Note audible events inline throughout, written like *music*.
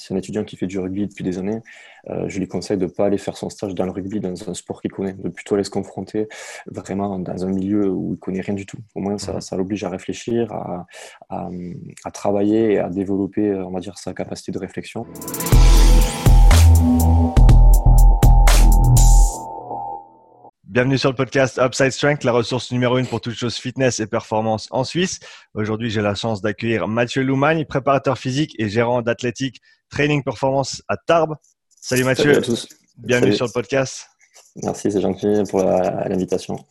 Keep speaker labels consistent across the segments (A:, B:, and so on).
A: c'est un étudiant qui fait du rugby depuis des années, euh, je lui conseille de ne pas aller faire son stage dans le rugby, dans un sport qu'il connaît, de plutôt aller se confronter vraiment dans un milieu où il connaît rien du tout. Au moins, ça, ça l'oblige à réfléchir, à, à, travailler et à développer, on va dire, sa capacité de réflexion.
B: Bienvenue sur le podcast Upside Strength, la ressource numéro une pour toutes choses fitness et performance en Suisse. Aujourd'hui, j'ai la chance d'accueillir Mathieu Loumagne, préparateur physique et gérant d'athlétique Training Performance à Tarbes. Salut Mathieu.
A: Salut à tous.
B: Bienvenue sur le podcast.
A: Merci, c'est gentil pour l'invitation.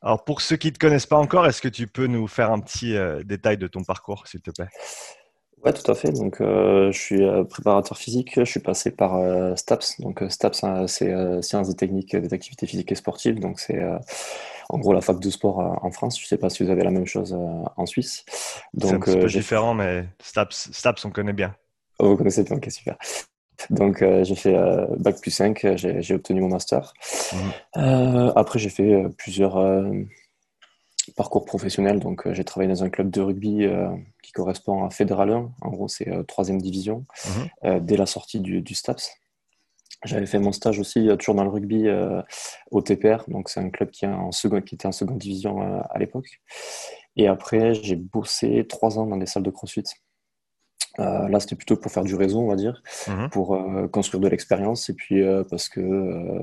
B: Alors, pour ceux qui ne te connaissent pas encore, est-ce que tu peux nous faire un petit euh, détail de ton parcours, s'il te plaît?
A: Ouais, tout à fait. Donc, euh, je suis euh, préparateur physique. Je suis passé par euh, STAPS. Donc, STAPS, hein, c'est Sciences et techniques des activités physiques et sportives. Donc, c'est en gros la fac de sport en France. Je ne sais pas si vous avez la même chose en Suisse.
B: C'est un petit peu différent, mais STAPS, STAPS, on connaît bien.
A: Oh, vous connaissez bien, ok, super. Donc, j'ai fait Bac plus 5, j'ai obtenu mon master. Mmh. après, j'ai fait plusieurs parcours professionnel. Donc, j'ai travaillé dans un club de rugby qui correspond à Fédéral 1. En gros, c'est euh, troisième division, mhm. euh, dès la sortie du, STAPS. J'avais fait mon stage aussi euh, toujours dans le rugby au TPR, donc c'est un club qui, est en second, qui était en seconde division à l'époque. Et après, j'ai bossé trois ans dans des salles de crossfit. Euh, là, c'était plutôt pour faire du réseau, on va dire, mhm. pour euh, construire de l'expérience et puis euh, parce que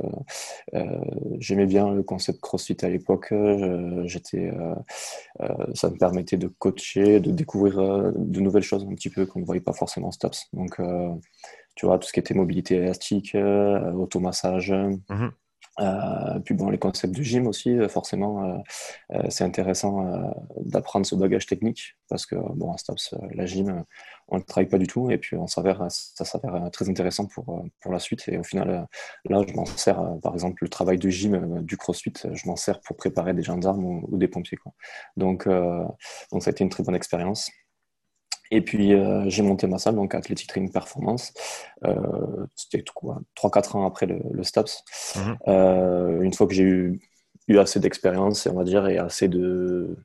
A: j'aimais bien le concept CrossFit à l'époque. J'étais, ça me permettait de coacher, de découvrir de nouvelles choses un petit peu qu'on ne voyait pas forcément en STAPS. Donc, tu vois, tout ce qui était mobilité élastique, automassage. Mhm. Euh, puis bon, les concepts de gym aussi, euh, forcément, euh, c'est intéressant d'apprendre ce bagage technique parce que bon, à Stops, la gym, on ne travaille pas du tout et puis on s'avère, ça s'avère très intéressant pour, pour la suite. Et au final, là, je m'en sers, par exemple, le travail de gym du crossfit, je m'en sers pour préparer des gendarmes ou, ou des pompiers. Donc, donc, ça a été une très bonne expérience. Et puis, euh, j'ai monté ma salle, donc Athletic Training Performance. Euh, C'était quoi 3-4 ans après le, le STAPS. Mhm. Euh, une fois que j'ai eu, eu assez d'expérience, on va dire, et assez de,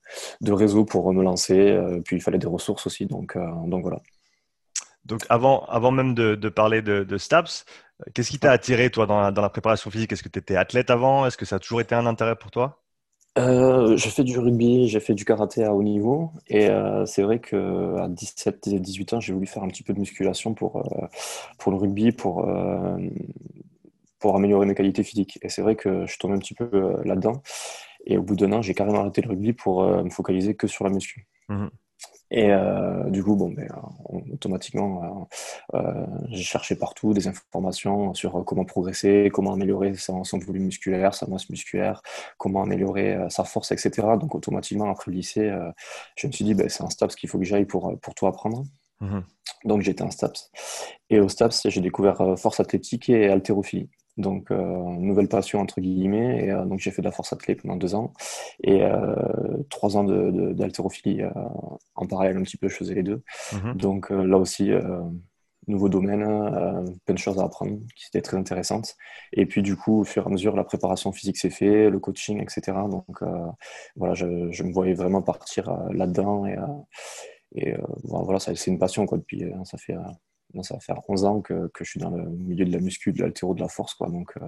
A: de réseau pour me lancer. Puis, il fallait des ressources aussi. Donc, donc voilà.
B: Donc, avant, avant même de, de parler de, de STAPS, qu'est-ce qui t'a attiré, toi, dans la, dans la préparation physique? Est-ce que tu étais athlète avant? Est-ce que ça a toujours été un intérêt pour toi?
A: Euh, j'ai fait du rugby, j'ai fait du karaté à haut niveau et euh, c'est vrai que à 17 et 18 ans, j'ai voulu faire un petit peu de musculation pour, euh, pour le rugby, pour, euh, pour améliorer mes qualités physiques. Et c'est vrai que je tombé un petit peu là-dedans. Et au bout d'un an, j'ai carrément arrêté le rugby pour me focaliser que sur la muscu. Mmh et euh, du coup, bon, ben, automatiquement, euh, euh, j'ai cherché partout des informations sur comment progresser, comment améliorer son, volume musculaire, sa masse musculaire, comment améliorer sa force, etc. Donc, automatiquement, après le lycée, je me suis dit, ben, c'est un STAPS qu'il faut que j'aille pour, pour tout apprendre. Mmh Donc, j'étais un STAPS. Et au STAPS, j'ai découvert force athlétique et haltérophilie. Donc, euh, nouvelle passion entre guillemets. Et, euh, donc, j'ai fait de la force athlète pendant deux ans et euh, trois ans d'haltérophilie de, en parallèle un petit peu. Je faisais les deux. Mhm. Donc là aussi, nouveau domaine, plein de choses à apprendre qui étaient très intéressantes. Et puis du coup, au fur et à mesure, la préparation physique s'est fait, le coaching, etc. Donc voilà, je, je, me voyais vraiment partir là-dedans et, et voilà, c'est une passion quoi. Depuis, ça fait ça va faire 11 ans que, que, je suis dans le milieu de la muscu, de l'altéro, de la force. Quoi. Donc euh,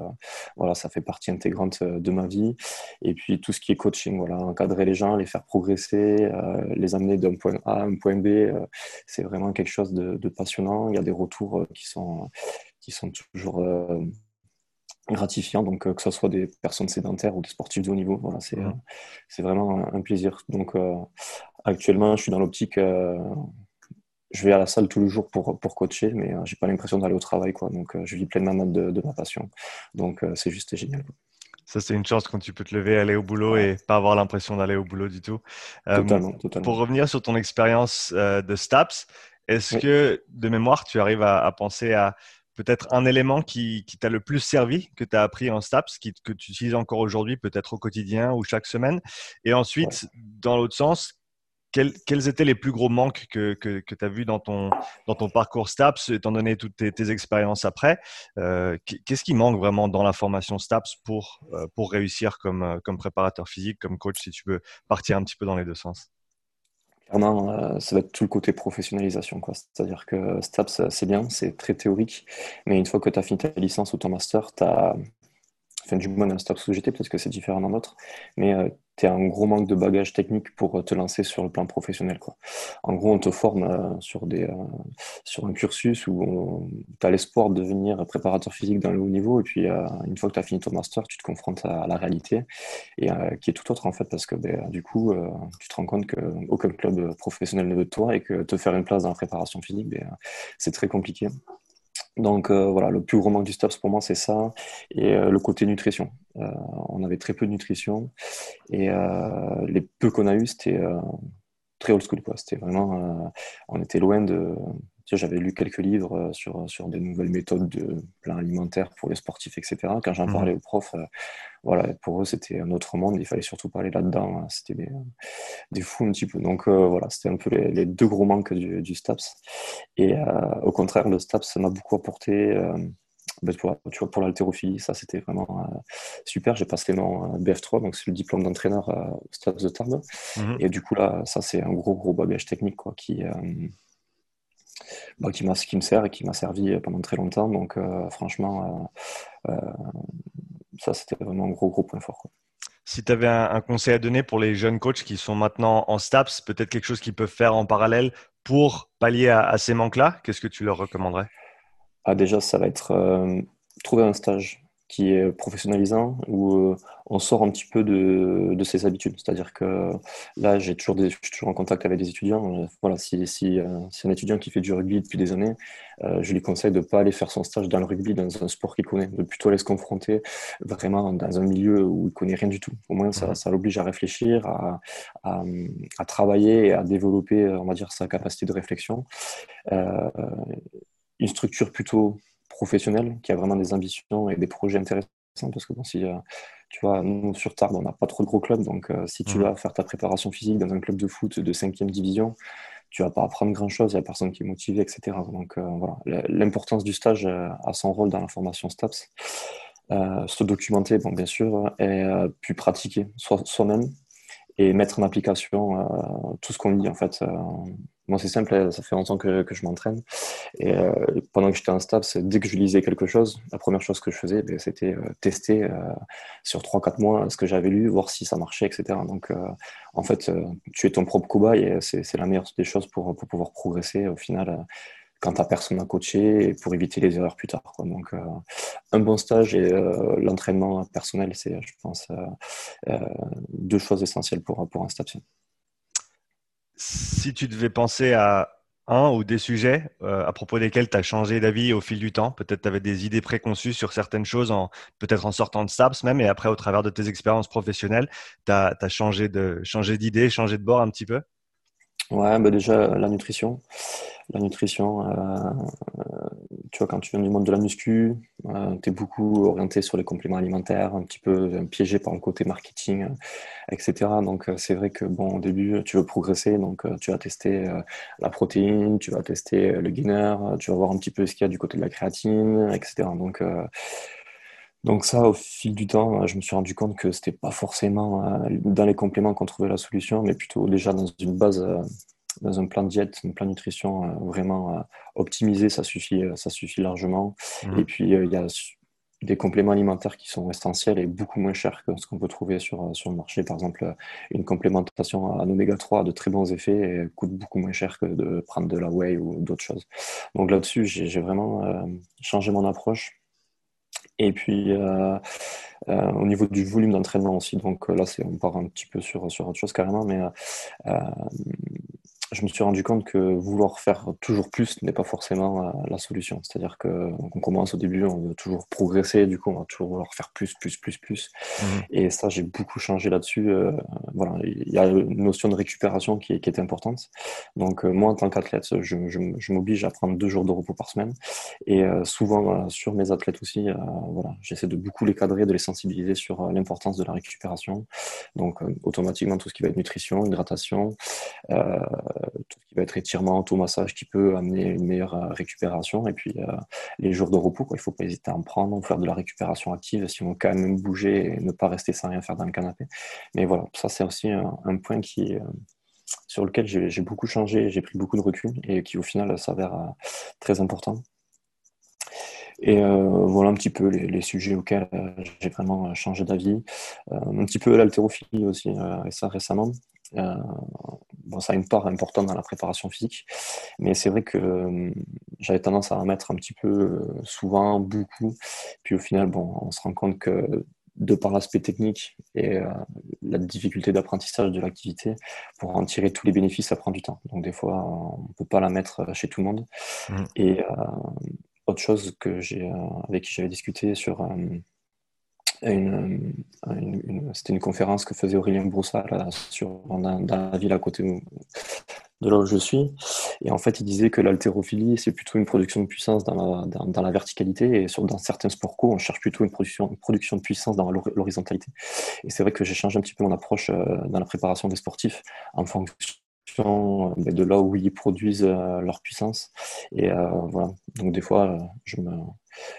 A: voilà, ça fait partie intégrante euh, de ma vie. Et puis tout ce qui est coaching, voilà, encadrer les gens, les faire progresser, euh, les amener d'un point A à un point B, c'est vraiment quelque chose de, de, passionnant. Il y a des retours qui sont, qui sont toujours gratifiants. Donc que ce soit des personnes sédentaires ou des sportifs de haut niveau, voilà, c'est c'est vraiment un, plaisir. Donc actuellement, je suis dans l'optique je vais à la salle tous les jours pour, pour coacher, mais euh, j'ai pas l'impression d'aller au travail. Quoi. Donc, euh, je vis pleinement de, de ma passion. Donc, euh, c'est juste génial.
B: Ça, c'est une chance quand tu peux te lever, aller au boulot et pas avoir l'impression d'aller au boulot du tout.
A: Totalement, totalement.
B: Pour revenir sur ton expérience de STAPS, est-ce que de mémoire, tu arrives à, à penser à peut-être un élément qui, qui t'a le plus servi, que tu as appris en STAPS, qui, que tu utilises encore aujourd'hui, peut-être au quotidien ou chaque semaine? Et ensuite, dans l'autre sens, quels, étaient les plus gros manques que, que, tu as vus dans ton, dans ton parcours STAPS, étant donné toutes tes, expériences après euh, Qu'est-ce qui manque vraiment dans la formation STAPS pour, euh, pour réussir comme, euh, comme préparateur physique, comme coach, si tu veux partir un petit peu dans les deux sens?
A: Clairement, ça va être tout le côté professionnalisation. C'est-à-dire que STAPS, c'est bien, c'est très théorique, mais une fois que tu as fini ta licence ou ton master, tu as enfin du moins un stop sous parce que c'est différent d'un autre, mais tu as un gros manque de bagages techniques pour euh, te lancer sur le plan professionnel. En gros, on te forme euh, sur, des, sur un cursus où tu as l'espoir de devenir préparateur physique dans le haut niveau, et puis une fois que tu as fini ton master, tu te confrontes à, la réalité, qui est tout autre en fait, parce que ben, du coup, tu te rends compte qu'aucun club professionnel ne veut de toi, et que te faire une place dans la préparation physique, ben, c'est très compliqué. Donc euh, voilà, le plus gros manque du STAPS pour moi, c'est ça. Et euh, le côté nutrition. Euh, on avait très peu de nutrition. Et les peu qu'on a eu, c'était très old school. C'était vraiment, on était loin de, j'avais lu quelques livres euh, sur, sur des nouvelles méthodes de plan alimentaire pour les sportifs, etc. Quand j'en mhm. parlais aux profs, euh, voilà, pour eux, c'était un autre monde. Il fallait surtout parler là-dedans. Hein. C'était des, des, fous un petit peu. Donc euh, voilà, c'était un peu les, deux gros manques du, du STAPS. Et au contraire, le STAPS m'a beaucoup apporté. Ben, pour, tu vois, pour l'haltérophilie, ça c'était vraiment super. J'ai passé mon BF3, donc c'est le diplôme d'entraîneur au STAPS de Tarbes. Mhm. Et du coup, là, ça c'est un gros, gros bagage technique quoi, qui, qui, qui me sert et qui m'a servi pendant très longtemps. Donc, euh, franchement, euh, euh, ça, c'était vraiment un gros, gros point fort.
B: Si tu avais un, conseil à donner pour les jeunes coachs qui sont maintenant en STAPS, peut-être quelque chose qu'ils peuvent faire en parallèle pour pallier à, ces manques-là, qu'est-ce que tu leur recommanderais?
A: Ah, Déjà, ça va être trouver un stage qui est professionnalisant, où euh, on sort un petit peu de, de ses habitudes. C'est-à-dire que là, j'ai toujours des, je suis toujours en contact avec des étudiants. Euh, voilà, si, si, euh, si un étudiant qui fait du rugby depuis des années, je lui conseille de ne pas aller faire son stage dans le rugby, dans un sport qu'il connaît, de plutôt aller se confronter vraiment dans un milieu où il ne connaît rien du tout. Au moins, ça, ça l'oblige à réfléchir, à, à, à, travailler et à développer, on va dire, sa capacité de réflexion. une structure plutôt professionnel, qui a vraiment des ambitions et des projets intéressants. Parce que bon, si euh, tu vois, nous sur Tarbes, on n'a pas trop de gros clubs, donc euh, si tu mmh. vas faire ta préparation physique dans un club de foot de 5e division, tu vas pas apprendre grand chose, il n'y a personne qui est motivé, etc. Donc euh, voilà, l'importance du stage a son rôle dans la formation STAPS. se documenter, bon, bien sûr, et puis pratiquer soi-même et mettre en application tout ce qu'on lit en fait moi, c'est simple, ça fait longtemps que, que je m'entraîne. Et euh, pendant que j'étais en STAPS, dès que je lisais quelque chose, la première chose que je faisais, ben, c'était euh, tester euh, sur 3-4 mois ce que j'avais lu, voir si ça marchait, etc. Donc, en fait, tu es ton propre cobaye et c'est la meilleure des choses pour, pouvoir progresser au final quand tu personne à coacher et pour éviter les erreurs plus tard. Donc, un bon stage et l'entraînement personnel, c'est, je pense, deux choses essentielles pour, pour un STAPS
B: si tu devais penser à un ou des sujets euh, à propos desquels tu as changé d'avis au fil du temps, peut-être tu avais des idées préconçues sur certaines choses, peut-être en sortant de STAPS même, et après au travers de tes expériences professionnelles, tu as, changé d'idée, changé de bord un petit peu?
A: Ouais, bah déjà la nutrition. La nutrition, euh, tu vois, quand tu viens du monde de la muscu, euh, tu es beaucoup orienté sur les compléments alimentaires, un petit peu euh, piégé par le côté marketing, etc. Donc c'est vrai que bon, au début, tu veux progresser, donc tu vas tester la protéine, tu vas tester le gainer, tu vas voir un petit peu ce qu'il y a du côté de la créatine, etc. Donc donc ça, au fil du temps, je me suis rendu compte que c'était pas forcément euh, dans les compléments qu'on trouvait la solution, mais plutôt déjà dans une base, euh, dans un plan de diète, un plan de nutrition euh, vraiment optimisé, ça suffit, ça suffit largement. Mmh. Et puis il y a des compléments alimentaires qui sont essentiels et beaucoup moins chers que ce qu'on peut trouver sur, sur le marché. Par exemple, une complémentation en oméga 3 a de très bons effets et coûte beaucoup moins cher que de prendre de la whey ou d'autres choses. Donc là-dessus, j'ai vraiment changé mon approche et puis, euh, euh, au niveau du volume d'entraînement aussi, donc euh, là, on part un petit peu sur, sur autre chose carrément, mais je me suis rendu compte que vouloir faire toujours plus n'est pas forcément euh, la solution. C'est-à-dire qu'on commence au début, on veut toujours progresser, du coup, on va toujours vouloir faire plus, plus, plus, plus. Mhm. Et ça, j'ai beaucoup changé là-dessus. Euh, voilà, il y a une notion de récupération qui est, qui est importante. Donc, euh, moi, en tant qu'athlète, je, je, m'oblige à prendre deux jours de repos par semaine. Et souvent, sur mes athlètes aussi, voilà, j'essaie de beaucoup les cadrer, de les sensibiliser sur l'importance de la récupération. Donc, automatiquement, tout ce qui va être nutrition, hydratation, tout ce qui va être étirement, auto-massage qui peut amener une meilleure euh, récupération. Et puis euh, les jours de repos, il ne faut pas hésiter à en prendre, faire de la récupération active si on veut quand même bouger et ne pas rester sans rien faire dans le canapé. Mais voilà, ça c'est aussi un, point qui, euh, sur lequel j'ai beaucoup changé, j'ai pris beaucoup de recul et qui au final s'avère très important. Et voilà un petit peu les, sujets auxquels j'ai vraiment changé d'avis. un petit peu l'haltérophilie aussi, et ça récemment. Bon, ça a une part importante dans la préparation physique, mais c'est vrai que j'avais tendance à en mettre un petit peu souvent, beaucoup. Puis au final, bon, on se rend compte que de par l'aspect technique et euh, la difficulté d'apprentissage de l'activité, pour en tirer tous les bénéfices, ça prend du temps. Donc des fois, on ne peut pas la mettre chez tout le monde. Mmh. Et euh, autre chose que j'ai, euh, avec qui j'avais discuté sur c'était une conférence que faisait Aurélien Broussard sur, dans, dans, la ville à côté de là où je suis. Et en fait, il disait que l'haltérophilie, c'est plutôt une production de puissance dans la, dans, la verticalité. Et sur, dans certains sports co, on cherche plutôt une production, une production de puissance dans l'horizontalité. Et c'est vrai que j'ai changé un petit peu mon approche euh, dans la préparation des sportifs en fonction euh, de là où ils produisent euh, leur puissance. Et voilà. Donc, des fois, je me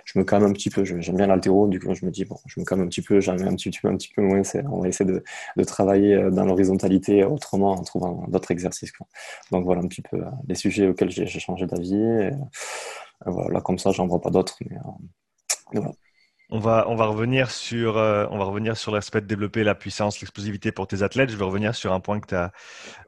A: je me calme un petit peu. J'aime bien l'altéro, du coup, je me dis, bon, je me calme un petit peu, j'aime un petit, peu, un petit peu moins. On va essayer de, de travailler euh, dans l'horizontalité autrement en trouvant d'autres exercices. Donc voilà un petit peu euh, les sujets auxquels j'ai changé d'avis. Euh, voilà, comme ça, j'en vois pas d'autres. Mais,
B: voilà. On va, on va revenir sur, euh, on va revenir sur l'aspect de développer la puissance, l'explosivité pour tes athlètes. Je vais revenir sur un point que tu as,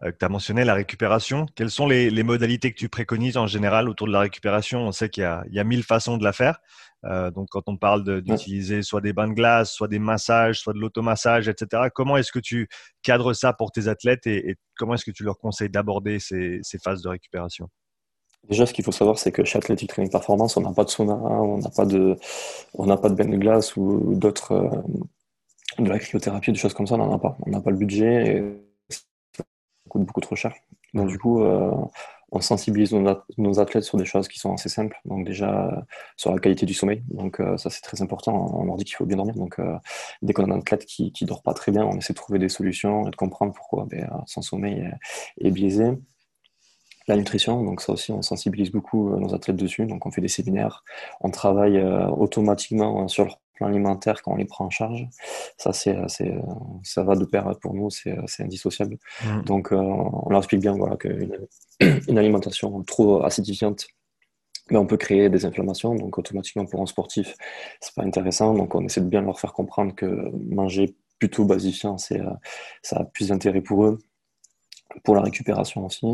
B: euh, as, mentionné, la récupération. Quelles sont les, les, modalités que tu préconises en général autour de la récupération? On sait qu'il y, y, a mille façons de la faire. Euh, donc, quand on parle d'utiliser soit des bains de glace, soit des massages, soit de l'automassage, etc., comment est-ce que tu cadres ça pour tes athlètes et, et comment est-ce que tu leur conseilles d'aborder ces, ces phases de récupération?
A: Déjà, ce qu'il faut savoir, c'est que chez Athletic Training Performance, on n'a pas de sauna, on n'a pas de, on n'a pas de bain de glace ou d'autres, euh, de la cryothérapie, des choses comme ça, on n'en a pas. On n'a pas le budget et ça coûte beaucoup trop cher. Donc, du coup, euh, on sensibilise nos, athlètes sur des choses qui sont assez simples. Donc, déjà, sur la qualité du sommeil. Donc, euh, ça, c'est très important. On leur dit qu'il faut bien dormir. Donc, dès qu'on a un athlète qui ne dort pas très bien, on essaie de trouver des solutions et de comprendre pourquoi ben, son sommeil est biaisé la nutrition, donc ça aussi on sensibilise beaucoup euh, nos athlètes dessus, donc on fait des séminaires, on travaille euh, automatiquement sur leur plan alimentaire quand on les prend en charge. Ça c'est, ça va de pair pour nous, c'est, indissociable. Mmh. Donc euh, on leur explique bien voilà qu'une *clears throat* une alimentation trop acidifiante mais on peut créer des inflammations, donc automatiquement pour un sportif, c'est pas intéressant. Donc on essaie de bien leur faire comprendre que manger plutôt basifiant, c'est, ça a plus d'intérêt pour eux pour la récupération aussi.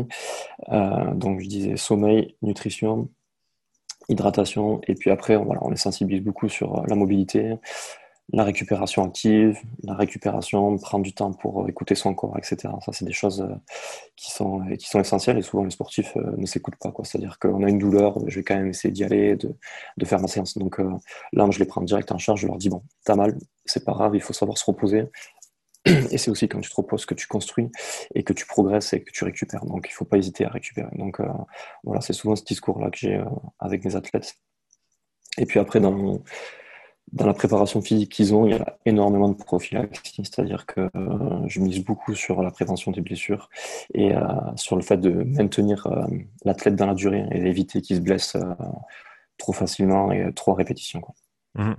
A: Euh, donc je disais sommeil, nutrition, hydratation, et puis après voilà, on les sensibilise beaucoup sur euh, la mobilité, la récupération active, la récupération, prendre du temps pour écouter son corps, etc. Ça, c'est des choses euh, qui sont, qui sont essentielles et souvent les sportifs ne s'écoutent pas. C'est-à-dire qu'on a une douleur, je vais quand même essayer d'y aller, de, de, faire ma séance. Donc là, je les prends direct en charge, je leur dis, bon, t'as mal, c'est pas grave, il faut savoir se reposer. *clears throat* Et c'est aussi quand tu te reposes que tu construis et que tu progresses et que tu récupères. Donc il ne faut pas hésiter à récupérer. Donc euh, voilà, c'est souvent ce discours-là que j'ai euh, avec mes athlètes. Et puis après, dans, dans la préparation physique qu'ils ont, il y a énormément de prophylaxie, c'est-à-dire que euh, je mise beaucoup sur la prévention des blessures et sur le fait de maintenir l'athlète dans la durée et d'éviter qu'il se blesse trop facilement et trop à répétition.
B: Mmh.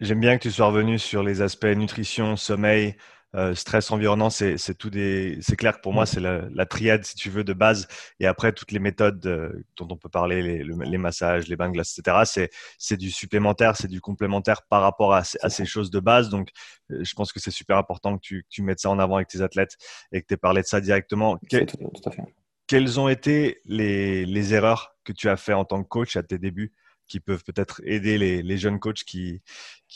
B: J'aime bien que tu sois revenu sur les aspects nutrition, sommeil, euh, stress environnant, c'est tout des. C'est clair que pour moi, c'est la, triade, si tu veux, de base. Et après, toutes les méthodes euh, dont on peut parler, les, massages, les bains de glace, etc. C'est du supplémentaire, c'est du complémentaire par rapport à, ces choses de base. Donc, euh, je pense que c'est super important que tu, mettes ça en avant avec tes athlètes et que tu aies parlé de ça directement. Quelles ont été les, les erreurs que tu as fait en tant que coach à tes débuts qui peuvent peut-être aider les, jeunes coachs qui,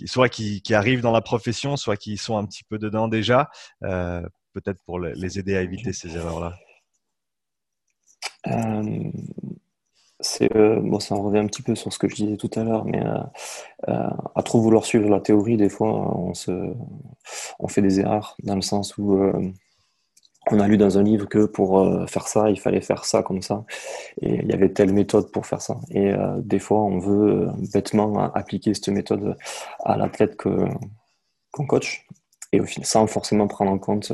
B: soit qui, arrivent dans la profession, soit qui sont un petit peu dedans déjà, euh, peut-être pour les aider à éviter ces erreurs-là.
A: Euh, euh, bon, ça en revient un petit peu sur ce que je disais tout à l'heure, mais à trop vouloir suivre la théorie, des fois, on se, on fait des erreurs dans le sens où on a lu dans un livre que pour euh, faire ça, il fallait faire ça comme ça. Et il y avait telle méthode pour faire ça. Et euh, des fois, on veut euh, bêtement appliquer cette méthode à l'athlète qu'on coach. Et au final, sans forcément prendre en compte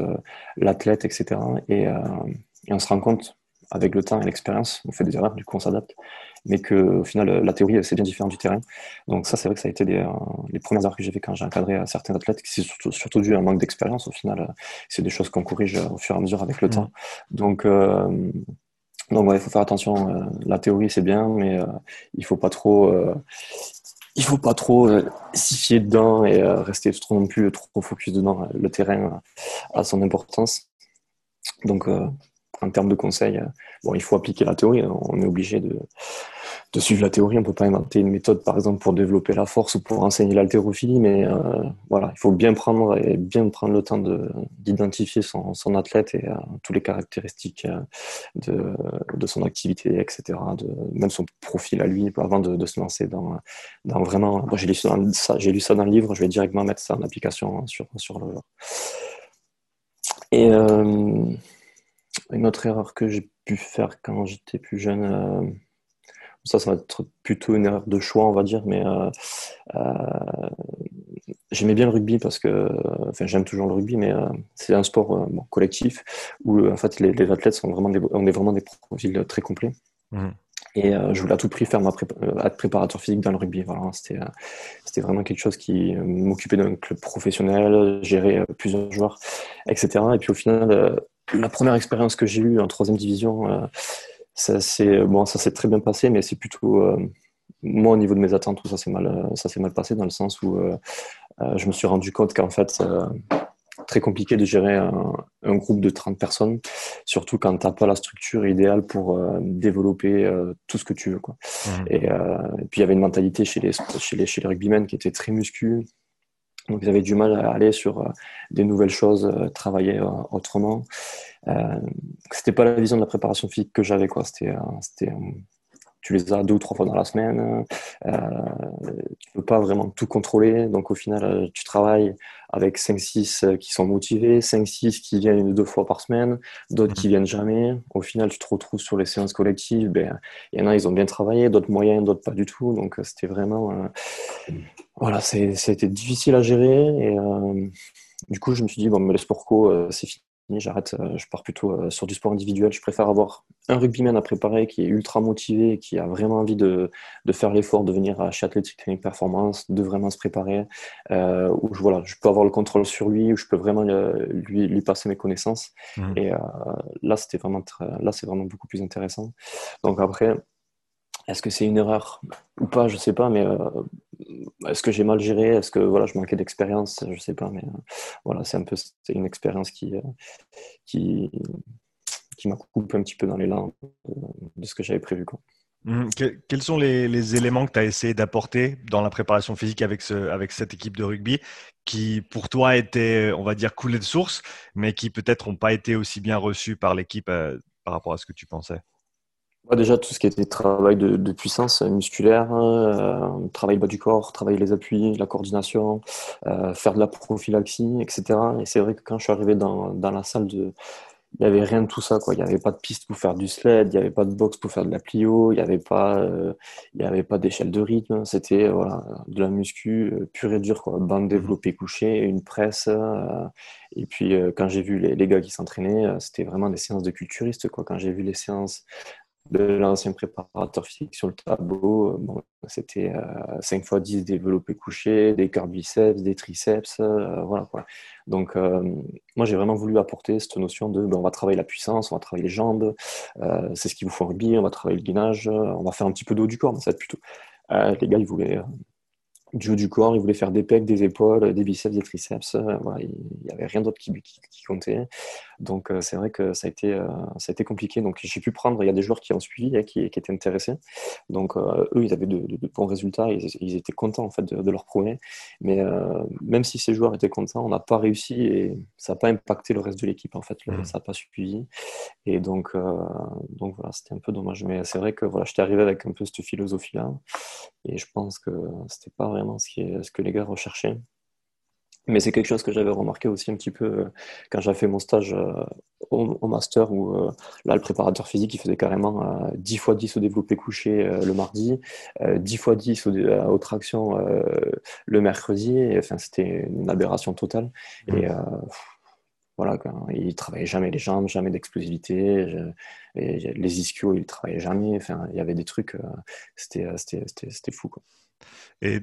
A: l'athlète, etc. Et, on se rend compte avec le temps et l'expérience, on fait des erreurs, du coup on s'adapte, mais que au final la théorie c'est bien différent du terrain. Donc ça c'est vrai que ça a été des, les premières erreurs que j'ai fait quand j'ai encadré certains athlètes, qui c'est surtout, surtout, dû à un manque d'expérience. Au final, c'est des choses qu'on corrige au fur et à mesure avec le mmh. temps. Donc donc il faut faire attention. la théorie c'est bien, mais il faut pas trop il faut pas trop euh, s'y fier dedans et euh, rester trop non plus trop focus dedans. Le terrain a son importance. Donc, euh, en termes de conseils, bon, il faut appliquer la théorie. On est obligé de, suivre la théorie. On ne peut pas inventer une méthode, par exemple, pour développer la force ou pour enseigner l'haltérophilie, mais euh, voilà, il faut bien prendre et bien prendre le temps d'identifier son, athlète et euh, toutes les caractéristiques euh, de, son activité, etc., de, même son profil à lui, avant de, se lancer dans, vraiment. j'ai lu, ça, lu ça dans le livre, je vais directement mettre ça en application sur, sur le. Et une autre erreur que j'ai pu faire quand j'étais plus jeune ça, ça va être plutôt une erreur de choix, on va dire, mais euh, euh, j'aimais bien le rugby parce que, enfin, j'aime toujours le rugby, mais euh, c'est un sport collectif où en fait les, athlètes sont vraiment des, on est vraiment des profils très complets. Mmh. Et je voulais à tout prix faire ma être préparateur physique dans le rugby. Voilà, c'était, c'était vraiment quelque chose qui m'occupait d'un club professionnel, gérer plusieurs joueurs, etc. Et puis au final, la première expérience que j'ai eue en troisième division, ça s'est bon, ça s'est très bien passé, mais c'est plutôt euh, moi au niveau de mes attentes, tout ça s'est mal, euh, ça s'est mal passé dans le sens où euh, je me suis rendu compte qu'en fait très compliqué de gérer un, groupe de 30 personnes, surtout quand tu n'as pas la structure idéale pour développer tout ce que tu veux. Quoi. Mmh. Et, puis il y avait une mentalité chez les, chez les, chez les rugbymen qui était très muscu. Donc ils avaient du mal à aller sur des nouvelles choses, travailler autrement. Euh, c'était pas la vision de la préparation physique que j'avais quoi c'était euh, c'était euh, tu les as deux ou trois fois dans la semaine, euh, tu peux pas vraiment tout contrôler, donc au final tu travailles avec 5-6 qui sont motivés, 5-6 qui viennent une ou deux fois par semaine, d'autres qui viennent jamais, au final tu te retrouves sur les séances collectives, ben, il y en a ils ont bien travaillé, d'autres moyens, d'autres pas du tout, donc c'était vraiment, voilà, c'était difficile à gérer, et du coup je me suis dit, bon mais les sport co c'est fini j'arrête, euh, je pars plutôt euh, sur du sport individuel. Je préfère avoir un rugbyman à préparer qui est ultra motivé, qui a vraiment envie de, de faire l'effort de venir à chez Athletic Training Performance, de vraiment se préparer, euh, où je, voilà, je peux avoir le contrôle sur lui, où je peux vraiment lui, lui passer mes connaissances. Mmh. Et là, c'était vraiment, là, c'est vraiment beaucoup plus intéressant. Donc après, est-ce que c'est une erreur ou pas Je sais pas, mais euh, est-ce que j'ai mal géré? Est-ce que voilà, je manquais d'expérience? Je sais pas, mais euh, voilà, c'est un peu une expérience qui, euh, qui, qui m'a coupé un petit peu dans les l'élan de, ce que j'avais prévu. Quoi.
B: Mmh, quels sont les, éléments que tu as essayé d'apporter dans la préparation physique avec, ce, avec cette équipe de rugby qui, pour toi, étaient, on va dire, coulés de source, mais qui peut-être n'ont pas été aussi bien reçus par l'équipe par rapport à ce que tu pensais?
A: Déjà, tout ce qui était travail de, puissance musculaire, euh, travail bas du corps, travailler les appuis, la coordination, euh, faire de la prophylaxie, etc. Et c'est vrai que quand je suis arrivé dans, dans la salle de, il n'y avait rien de tout ça. Quoi. Il n'y avait pas de piste pour faire du sled, il n'y avait pas de box pour faire de la plio, il n'y avait pas, euh, il y avait pas d'échelle de rythme. C'était voilà, de la muscu pure et dure, quoi. bande développée couchée, une presse. Et puis quand j'ai vu les, les gars qui s'entraînaient, c'était vraiment des séances de culturistes. Quoi. Quand j'ai vu les séances de l'ancien préparateur physique sur le tableau. Euh, c'était 5 x 10 développés couchés, des biceps, des triceps, euh, voilà quoi. Donc, euh, moi, j'ai vraiment voulu apporter cette notion de ben, on va travailler la puissance, on va travailler les jambes, c'est ce qu'il vous faut en rugby, on va travailler le gainage, on va faire un petit peu d'eau du corps, mais ça va être plutôt. les gars, ils voulaient du haut du corps, il voulait faire des pecs, des épaules, des biceps, des triceps. Euh, il n'y avait rien d'autre qui, comptait. Donc euh, c'est vrai que ça a été, euh, ça a été compliqué. Donc j'ai pu prendre, il y a des joueurs qui ont suivi, et qui, étaient intéressés. Donc eux, ils avaient de, bons résultats, ils, ils, étaient contents en fait de, leur prouver. Mais même si ces joueurs étaient contents, on n'a pas réussi et ça n'a pas impacté le reste de l'équipe en fait. Mmh. Ça n'a pas suivi. Et donc, donc voilà, c'était un peu dommage. Mais c'est vrai que voilà, j'étais arrivé avec un peu cette philosophie-là. Et je pense que c'était pas vraiment ce, qui ce que les gars recherchaient. Mais c'est quelque chose que j'avais remarqué aussi un petit peu euh, quand j'avais fait mon stage euh, au, master où euh, là le préparateur physique il faisait carrément 10 x 10 au développé couché le mardi, 10 x 10 aux tractions le mercredi. Et, enfin, c'était une aberration totale. Et voilà, il travaillait jamais les jambes, jamais d'explosivité. Les ischios, il travaillait jamais. Enfin, il y avait des trucs, c'était fou. Quoi.
B: Et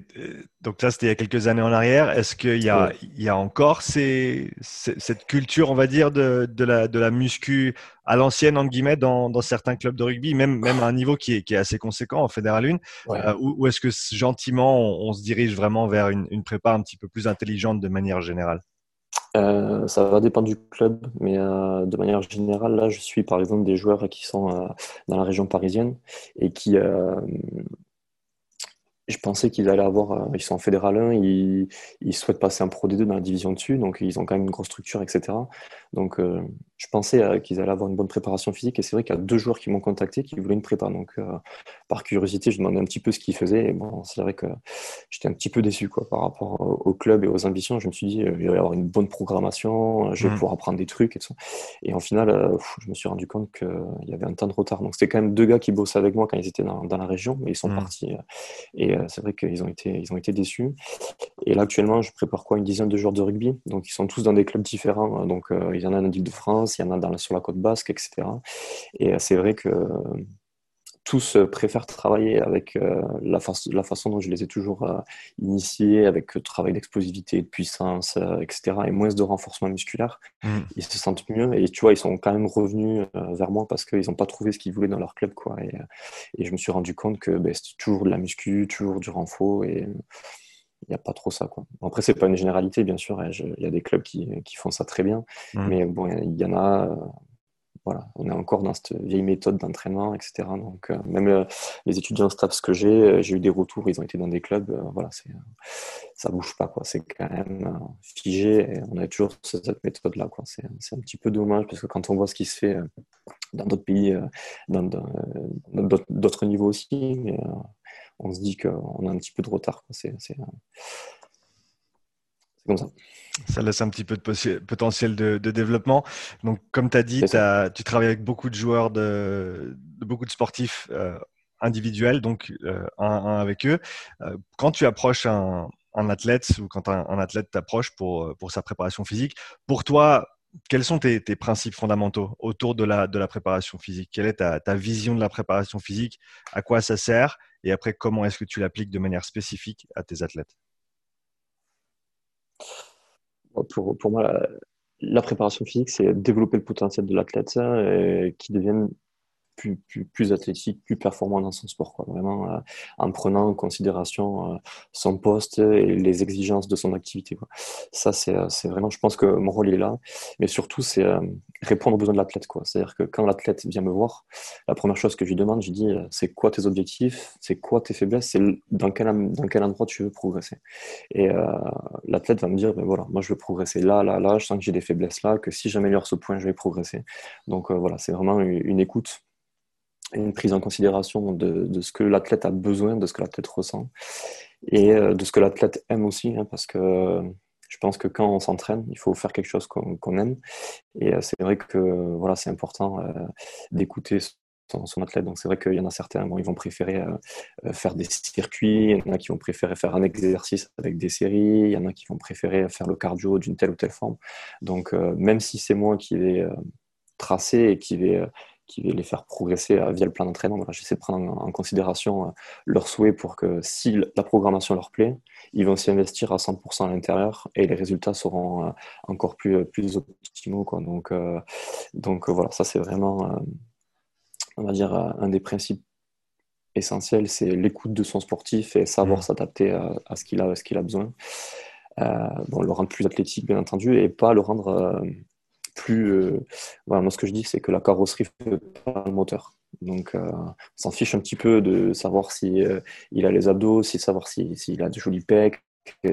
B: donc ça, c'était il y a quelques années en arrière. Est-ce qu'il y, a, il y a encore ces, cette culture, on va dire, de, de, la, de la muscu à l'ancienne, en guillemets, dans, dans, certains clubs de rugby, même, même à un niveau qui est, qui est assez conséquent en Fédéral 1 euh, Ou, est-ce que gentiment, on, se dirige vraiment vers une, une, prépa un petit peu plus intelligente de manière générale?
A: Euh, ça va dépendre du club, mais euh, de manière générale, là, je suis par exemple des joueurs qui sont dans la région parisienne et qui, je pensais qu'ils allaient avoir, euh, ils sont en fédéral 1, ils, souhaitent passer en Pro D2 dans la division dessus, donc ils ont quand même une grosse structure, etc. Donc euh, je pensais euh, qu'ils allaient avoir une bonne préparation physique, et c'est vrai qu'il y a deux joueurs qui m'ont contacté qui voulaient une prépa. Donc par curiosité, je demandais un petit peu ce qu'ils faisaient, et bon, c'est vrai que j'étais un petit peu déçu quoi, par rapport au club et aux ambitions. Je me suis dit, il va y avoir une bonne programmation, je vais mmh. pouvoir apprendre des trucs, et tout. Et en final, je me suis rendu compte qu'il y avait un temps de retard. Donc c'était quand même deux gars qui bossaient avec moi quand ils étaient dans, dans la région, mais ils sont mmh. partis. et euh, c'est vrai qu'ils ont été, ils ont été déçus. Et là, actuellement, je prépare quoi? Une dizaine de joueurs de rugby. Donc, ils sont tous dans des clubs différents. Donc, euh, il y en a en Ile-de-France, il y en a dans, sur la côte basque, etc. Et euh, c'est vrai que tous euh, préfèrent travailler avec euh, la, la, façon dont je les ai toujours euh, initiés, avec le travail d'explosivité, de puissance, etc., et moins de renforcement musculaire. Mm. Ils se sentent mieux et tu vois, ils sont quand même revenus vers moi parce qu'ils n'ont pas trouvé ce qu'ils voulaient dans leur club. Quoi. Et, et je me suis rendu compte que ben, c'était toujours de la muscu, toujours du renfort et il n'y a pas trop ça. Quoi. Après, c'est pas une généralité, bien sûr. Il y a des clubs qui, qui font ça très bien, mm. mais bon, il y en a voilà, on est encore dans cette vieille méthode d'entraînement, etc. Donc, euh, même euh, les étudiants STAPS que j'ai, euh, j'ai eu des retours, ils ont été dans des clubs, voilà, ça bouge pas, quoi. C'est quand même figé on a toujours cette méthode-là, quoi. C'est, un petit peu dommage parce que quand on voit ce qui se fait dans d'autres pays, dans, d'autres niveaux aussi, on se dit qu'on a un petit peu de retard, C'est, comme ça.
B: Ça laisse un petit peu de potentiel de, développement. Donc, comme tu as dit, tu travailles avec beaucoup de joueurs, de, beaucoup de sportifs euh, individuels, donc euh, un, avec eux. Euh, quand tu approches un, athlète ou quand un, athlète t'approche pour, pour sa préparation physique, pour toi, quels sont tes, principes fondamentaux autour de la, de la préparation physique? Quelle est ta, ta, vision de la préparation physique? À quoi ça sert? Et après, comment est-ce que tu l'appliques de manière spécifique à tes athlètes?
A: Pour, moi, la, préparation physique, c'est développer le potentiel de l'athlète qui devienne plus, plus, athlétique, plus performant dans son sport. Vraiment, euh, en prenant en considération euh, son poste et les exigences de son activité. Ça, c'est, euh, c'est vraiment, je pense que mon rôle est là. Mais surtout, c'est répondre aux besoins de l'athlète. C'est-à-dire que quand l'athlète vient me voir, la première chose que je lui demande, je dis, c'est quoi tes objectifs? C'est quoi tes faiblesses? C'est dans quel, dans quel endroit tu veux progresser? Et l'athlète va me dire, ben voilà, moi, je veux progresser là, là, là. Je sens que j'ai des faiblesses là, que si j'améliore ce point, je vais progresser. Donc, voilà, c'est vraiment une écoute une prise en considération de, de ce que l'athlète a besoin, de ce que l'athlète ressent et euh, de ce que l'athlète aime aussi, hein, parce que je pense que quand on s'entraîne, il faut faire quelque chose qu'on aime. Et euh, c'est vrai que voilà, c'est important euh, d'écouter son, athlète. Donc c'est vrai qu'il y en a certains, bon, ils vont préférer faire des circuits, il y en a qui vont préférer faire un exercice avec des séries, il y en a qui vont préférer faire le cardio d'une telle ou telle forme. Donc même si c'est moi qui vais tracer et qui vais qui les faire progresser euh, via le plan d'entraînement. Voilà, J'essaie de prendre en, considération euh, leurs souhaits pour que si la programmation leur plaît, ils vont s'y investir à 100% à l'intérieur et les résultats seront euh, encore plus, plus optimaux. Quoi. Donc, donc voilà, ça c'est vraiment, on va dire, un des principes essentiels, c'est l'écoute de son sportif et savoir mmh. s'adapter à, ce qu'il a, qu'il a besoin. bon, le rendre plus athlétique, bien entendu, et pas le rendre plus. Euh, moi, ce que je dis, c'est que la carrosserie fait pas le moteur. Donc, euh, on s'en fiche un petit peu de savoir si euh, il a les abdos, si savoir s'il si, a de jolis pecs,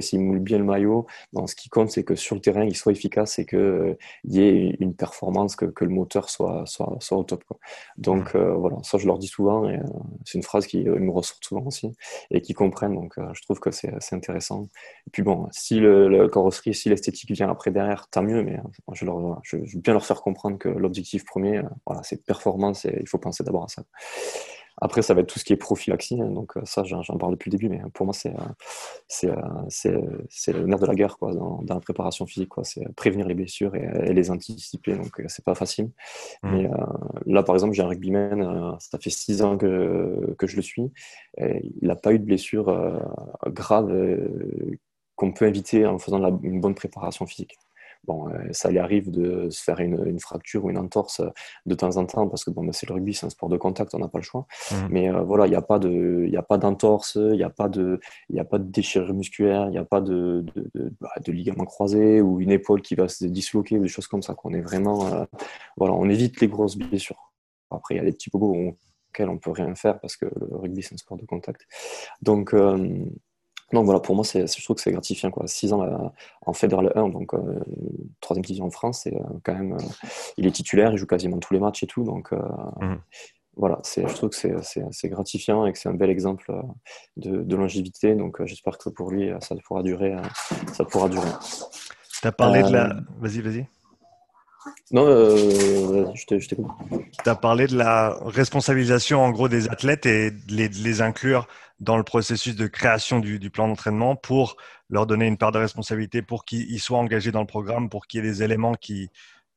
A: s'il moule bien le maillot. ce qui compte, c'est que sur le terrain, il soit efficace et qu'il euh, y ait une performance, que, que, le moteur soit, soit, soit au top. Quoi. Donc euh, voilà, ça je leur dis souvent et euh, c'est une phrase qui me ressort souvent aussi et qui comprennent. Donc je trouve que c'est intéressant. Et puis bon, si le, carrosserie, si l'esthétique vient après derrière, tant mieux, mais je, leur, je, veux bien leur faire comprendre que l'objectif premier, voilà, c'est performance et il faut penser d'abord à ça. Après, ça va être tout ce qui est prophylaxie. Hein, donc, ça, j'en parle depuis le début. Mais pour moi, c'est donc ça, j'en parle depuis le début. Mais pour moi, c'est le nerf de la guerre quoi, dans, la préparation physique. C'est prévenir les blessures et, les anticiper. Donc, c'est pas facile. Mmh. Mais là, par exemple, j'ai un rugbyman. ça fait six ans que, que je le suis. Et il n'a pas eu de blessure grave qu'on peut éviter en faisant une bonne préparation physique. Bon, euh, ça lui arrive de se faire une, fracture ou une entorse de temps en temps parce que bon, c'est le rugby, c'est un sport de contact, on n'a pas le choix. Mmh. Mais euh, voilà, il n'y a pas de, a pas d'entorse, il n'y a pas de, il a pas de déchirure musculaire, il n'y a pas de, de, bah, de, ligament croisé ou une épaule qui va se disloquer ou des choses comme ça. Qu'on est vraiment, euh, voilà, on évite les grosses blessures. Après, il y a des petits bobos auxquels on peut rien faire parce que le rugby c'est un sport de contact. Donc donc voilà, pour moi, c'est, je trouve que c'est gratifiant. Quoi. 6 ans euh, en Fédéral 1, donc euh, troisième division en France, c'est euh, quand même, il est titulaire, il joue quasiment tous les matchs et tout. Donc mmh. voilà, je trouve que c'est, gratifiant et que c'est un bel exemple de, longévité. Donc j'espère que pour lui, ça pourra durer. ça pourra durer.
B: Tu as parlé de la. Vas-y, vas-y.
A: Non, je t'écoute.
B: Tu as parlé de la responsabilisation en gros des athlètes et de les inclure dans le processus de création du, plan d'entraînement pour leur donner une part de responsabilité, pour qu'ils soient engagés dans le programme, pour qu'il y ait des éléments qui,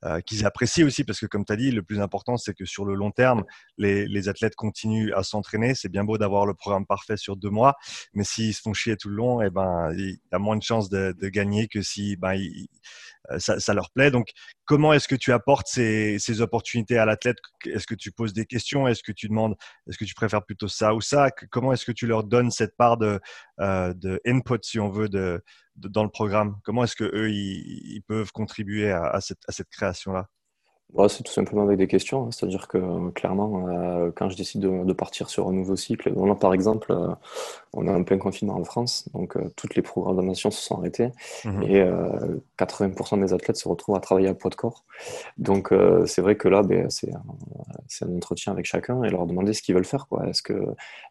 B: euh, qu'ils apprécient aussi, parce que comme tu as dit, le plus important, c'est que sur le long terme, les, athlètes continuent à s'entraîner. C'est bien beau d'avoir le programme parfait sur deux mois, mais s'ils se font chier tout le long, eh ben, il y a moins de chances de, gagner que si ben, euh, ça, leur plaît. Donc, comment est-ce que tu apportes ces, opportunités à l'athlète? Est-ce que tu poses des questions? Est-ce que tu demandes Est-ce que tu préfères plutôt ça ou ça? Comment est-ce que tu leur donnes cette part de, euh, de input, si on veut, de, dans le programme? Comment est-ce que eux ils, peuvent contribuer à cette
A: c'est tout simplement avec des questions. Hein. C'est-à-dire que euh, clairement, euh, quand je décide de, partir sur un nouveau cycle, par exemple, euh, on a un plein confinement en France, donc toutes les programmations se sont arrêtées mmh et 80% des athlètes se retrouvent à travailler à poids de corps. Donc c'est vrai que là, ben, c'est un, entretien avec chacun et leur demander ce qu'ils veulent faire. Est-ce que,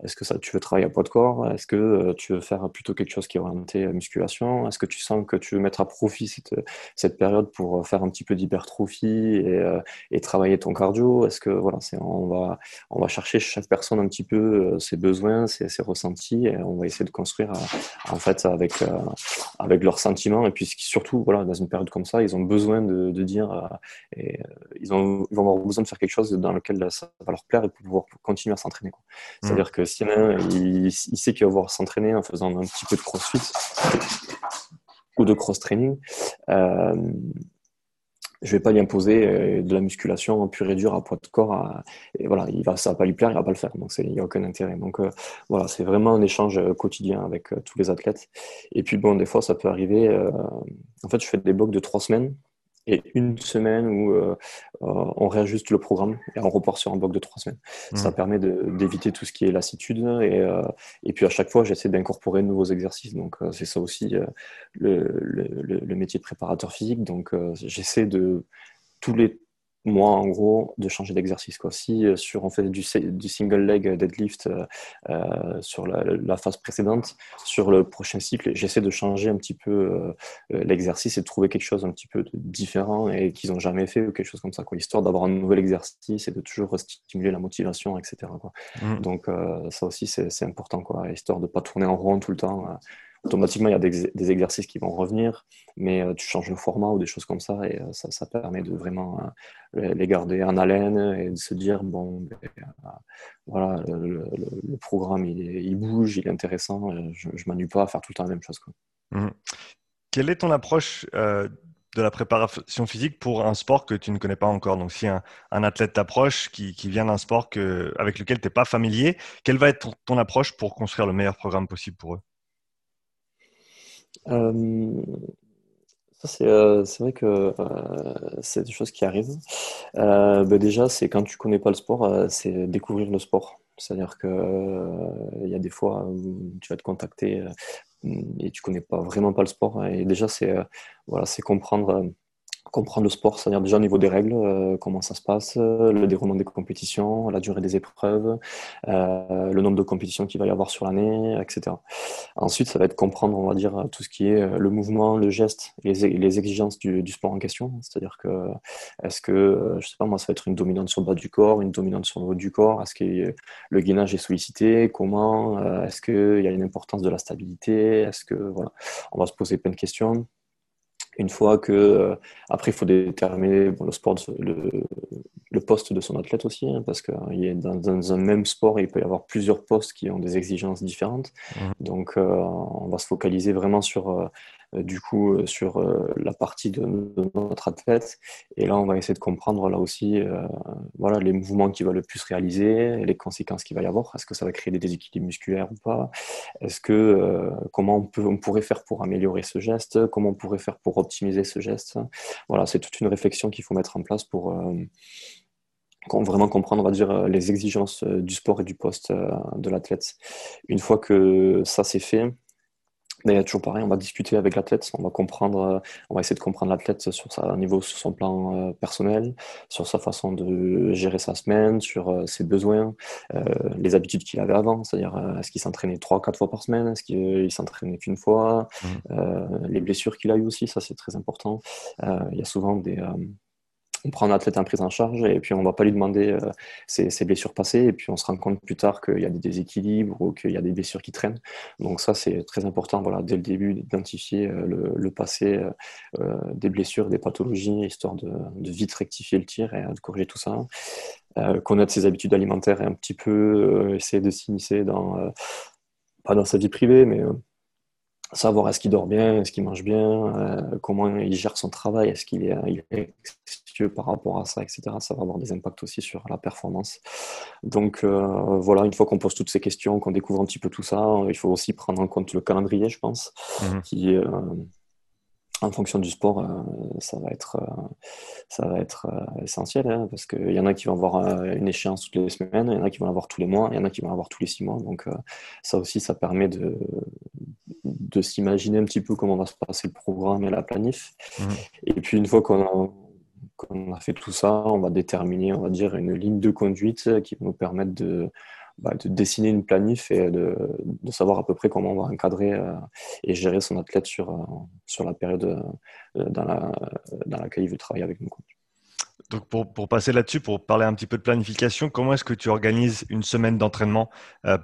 A: est que ça, tu veux travailler à poids de corps? Est-ce que tu veux faire plutôt quelque chose qui est orienté à musculation? Est-ce que tu sens que tu veux mettre à profit cette, cette période pour faire un petit peu d'hypertrophie et euh, et travailler ton cardio Est-ce que voilà, c'est on va on va chercher chaque personne un petit peu euh, ses besoins, ses, ses, ressentis et on va essayer de construire euh, en fait avec avec leurs sentiments et puis surtout voilà dans une période comme ça, ils ont besoin de, de dire et ils, ont, ils vont avoir besoin de faire quelque chose dans lequel ça va leur plaire et pour pouvoir continuer à s'entraîner. Mmh. C'est-à-dire que si il, il sait qu'il va pouvoir s'entraîner en faisant un petit peu de crossfit ou de cross-training, euh, je vais pas lui imposer euh, de la musculation pure et dure à poids de corps. et voilà, il va, ça va pas lui plaire, il va pas le faire. Donc, il n'y a aucun intérêt. Donc, euh, voilà, c'est vraiment un échange euh, quotidien avec tous les athlètes. Et puis, bon, des fois, ça peut arriver. en fait, je fais des blocs de trois semaines et une semaine où euh, euh, on réajuste le programme et on repart sur un bloc de trois semaines. Ça mmh. permet d'éviter tout ce qui est lassitude et, euh, et puis à chaque fois j'essaie d'incorporer de nouveaux exercices. Donc c'est ça aussi le, le, le, métier de préparateur physique. Donc j'essaie de tous les moi, en gros, de changer d'exercice. Si euh, sur on fait du, du single leg deadlift euh, euh, sur la, phase précédente, sur le prochain cycle, j'essaie de changer un petit peu l'exercice et de trouver quelque chose un petit peu différent et qu'ils n'ont jamais fait ou quelque chose comme ça, quoi, histoire d'avoir un nouvel exercice et de toujours stimuler la motivation, etc. Mmh. Donc ça aussi, c'est important, quoi, histoire de ne pas tourner en rond tout le temps automatiquement, il y a des, exercices qui vont revenir, mais euh, tu changes le format ou des choses comme ça, et euh, ça, permet de vraiment euh, les garder en haleine et de se dire, bon, ben, voilà, le, programme, il, bouge, il est intéressant, je ne m'ennuie pas à faire tout le temps la même chose.
B: Mmh. Quelle est ton approche de la préparation physique pour un sport que tu ne connais pas encore? Donc, si un, athlète t'approche qui, vient d'un sport avec lequel tu n'es pas familier, quelle va être ton, approche pour construire le meilleur programme possible pour eux?
A: Euh, ça, euh, c'est vrai que euh, c'est des choses qui arrivent. Ben déjà, c'est quand tu connais pas le sport, c'est découvrir le sport. C'est-à-dire que il y a des fois où tu vas te contacter et tu connais pas vraiment pas le sport. Et déjà, c'est voilà, c'est comprendre comprendre le sport, c'est-à-dire déjà au niveau des règles, euh, comment ça se passe, euh, le déroulement des compétitions, la durée des épreuves, euh, le nombre de compétitions qu'il va y avoir sur l'année, etc. Ensuite, ça va être comprendre, on va dire, tout ce qui est le mouvement, le geste, les, exigences du, du, sport en question. C'est-à-dire que, est-ce que, je sais pas, moi, ça va être une dominante sur le bas du corps, une dominante sur le haut du corps, est-ce que le gainage est sollicité, comment, est-ce qu'il y a une importance de la stabilité, est-ce que, voilà, on va se poser plein de questions. Une fois que, euh, après, il faut déterminer le sport, le, le, poste de son athlète aussi, hein, parce que euh, dans, dans, un même sport, il peut y avoir plusieurs postes qui ont des exigences différentes. Mmh. Donc, euh, on va se focaliser vraiment sur euh, du coup euh, sur euh, la partie de, notre athlète. Et là, on va essayer de comprendre là aussi voilà, les mouvements qu'il va le plus réaliser, les conséquences qu'il va y avoir. Est-ce que ça va créer des déséquilibres musculaires ou pas? Est-ce que comment on, peut, on pourrait faire pour améliorer ce geste? Comment on pourrait faire pour optimiser ce geste? Voilà, c'est toute une réflexion qu'il faut mettre en place pour vraiment comprendre, on va dire, les exigences du sport et du poste de l'athlète. Une fois que ça c'est fait, mais il y a toujours pareil, on va discuter avec l'athlète, on va comprendre, euh, on va essayer de comprendre l'athlète sur sa niveau, sur son plan euh, personnel, sur sa façon de gérer sa semaine, sur euh, ses besoins, les habitudes qu'il avait avant, c'est-à-dire est-ce qu'il s'entraînait trois, quatre fois par semaine, est-ce qu'il s'entraînait qu'une fois, mmh. les blessures qu'il a eues aussi, ça c'est très important. il y a souvent des on prend un athlète en prise en charge et puis on ne va pas lui demander euh, ses, blessures passées et puis on se rend compte plus tard qu'il y a des déséquilibres ou qu'il y a des blessures qui traînent. Donc ça c'est très important voilà, dès le début d'identifier euh, le, passé euh, des blessures, des pathologies, histoire de, vite rectifier le tir et de corriger tout ça. connaître ses habitudes alimentaires et un petit peu essayer de s'initier dans, pas dans sa vie privée, mais savoir est-ce qu'il dort bien, est-ce qu'il mange bien, euh, comment il gère son travail, est-ce qu'il est, il est par rapport à ça, etc. Ça va avoir des impacts aussi sur la performance. Donc euh, voilà, une fois qu'on pose toutes ces questions, qu'on découvre un petit peu tout ça, il faut aussi prendre en compte le calendrier, je pense, mmh. qui euh, en fonction du sport, euh, ça va être, euh, ça va être euh, essentiel, hein, parce qu'il y en a qui vont avoir une échéance toutes les semaines, il y en a qui vont avoir tous les mois, il y en a qui vont avoir tous les six mois. Donc ça aussi, ça permet de, de s'imaginer un petit peu comment va se passer le programme et la planif. Mmh. Et puis une fois qu'on a, a, fait tout ça, on va déterminer, on va dire, une ligne de conduite qui va nous permettre de bah, de dessiner une planif et de, savoir à peu près comment on va encadrer euh, et gérer son athlète sur, euh, la période euh, dans, dans laquelle il veut travailler avec nous.
B: Donc pour, pour passer là-dessus, pour parler un petit peu de planification, comment est-ce que tu organises une semaine d'entraînement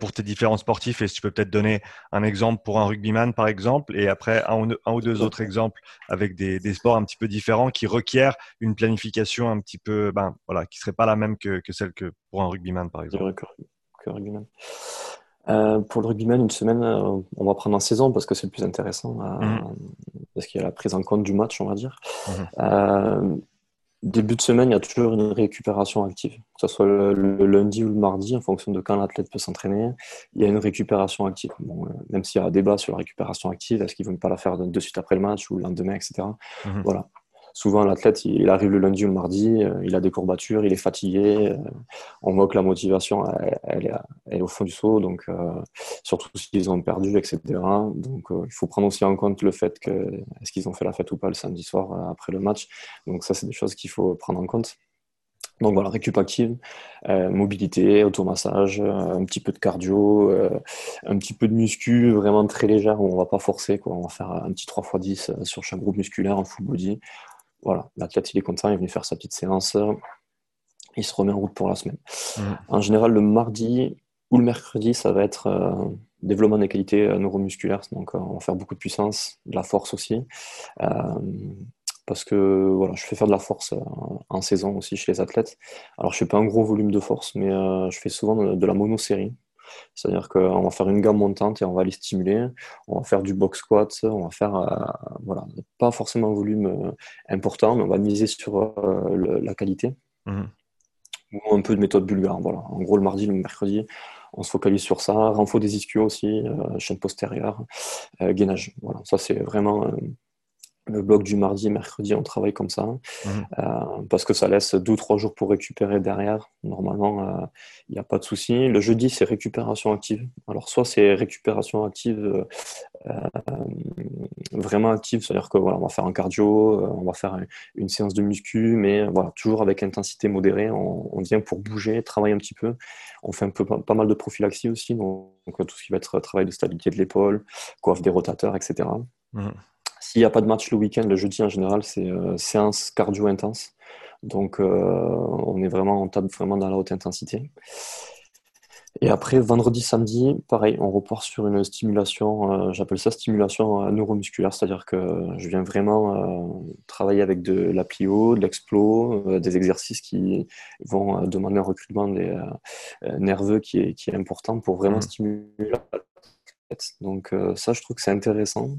B: pour tes différents sportifs? Et si tu peux peut-être donner un exemple pour un rugbyman, par exemple, et après un ou deux, un ou deux autres exemples avec des, des, sports un petit peu différents qui requièrent une planification un petit peu, ben, voilà, qui ne serait pas la même que, que, celle que pour un rugbyman, par exemple.
A: Euh, pour le rugbyman, une semaine, euh, on va prendre en saison parce que c'est le plus intéressant, euh, mhm. parce qu'il y a la prise en compte du match, on va dire. Mhm. Début de semaine, il y a toujours une récupération active, que ce soit le, lundi ou le mardi, en fonction de quand l'athlète peut s'entraîner. Il y a une récupération active. Bon, même s'il y a un débat sur la récupération active, est-ce qu'ils ne vont pas la faire de suite après le match ou le lendemain, etc. Mhm. Voilà souvent l'athlète, arrive le lundi ou le mardi, euh, il a des courbatures, il est fatigué, euh, on voit que la motivation, elle, est, au fond du saut, donc euh, surtout s'ils ont perdu, etc. Donc il faut prendre aussi en compte le fait que est-ce qu'ils ont fait la fête ou pas le samedi soir après le match. Donc ça, c'est des choses qu'il faut prendre en compte. Donc voilà, récup mobilité, automassage, un petit peu de cardio, un petit peu de muscu, vraiment très légère où on va pas forcer. Quoi. On va faire un petit 3x10 sur chaque groupe musculaire en full body. Voilà, l'athlète, il est content, il est venu faire sa petite séance, il se remet en route pour la semaine. Mmh. En général, le mardi ou le mercredi, ça va être euh, développement des qualités euh, neuromusculaires. Donc, euh, on va faire beaucoup de puissance, de la force aussi. parce que voilà, je fais faire de la force en saison aussi chez les athlètes. Alors, je fais pas un gros volume de force, mais je fais souvent de la monosérie. C'est-à-dire qu'on va faire une gamme montante et on va les stimuler. On va faire du box squat, on va faire, euh, voilà, pas forcément un volume euh, important, mais on va miser sur euh, la qualité. Mhm. Ou un peu de méthode bulgare. Voilà. En gros, le mardi, le mercredi, on se focalise sur ça. Renfort des ischios aussi, chaîne postérieure, gainage. Voilà. Ça, c'est vraiment le bloc du mardi, mercredi, on travaille comme ça, mhm. euh, parce que ça laisse deux ou trois jours pour récupérer derrière. Normalement, il euh, n'y a pas de souci. Le jeudi, c'est récupération active. Alors, soit c'est récupération active vraiment active, c'est-à-dire que voilà, on va faire un cardio, on va faire une séance de muscu, mais voilà, toujours avec intensité modérée. On, vient pour bouger, travailler un petit peu. On fait un peu pas mal de prophylaxie aussi, donc, tout ce qui va être travail de stabilité de l'épaule, coiffe des rotateurs, etc. Mmh. S'il n'y a pas de match le week-end, le jeudi en général, c'est séance cardio intense. Donc, on est vraiment, on tape vraiment dans la haute intensité. Et après, vendredi, samedi, pareil, on repart sur une stimulation, euh, j'appelle ça stimulation euh, neuromusculaire, c'est-à-dire que je viens vraiment euh, travailler avec de la plio, de l'explo, des exercices qui vont demander un recrutement des, nerveux qui est, qui est important pour vraiment mmh. stimuler la tête. Donc ça, je trouve que c'est intéressant.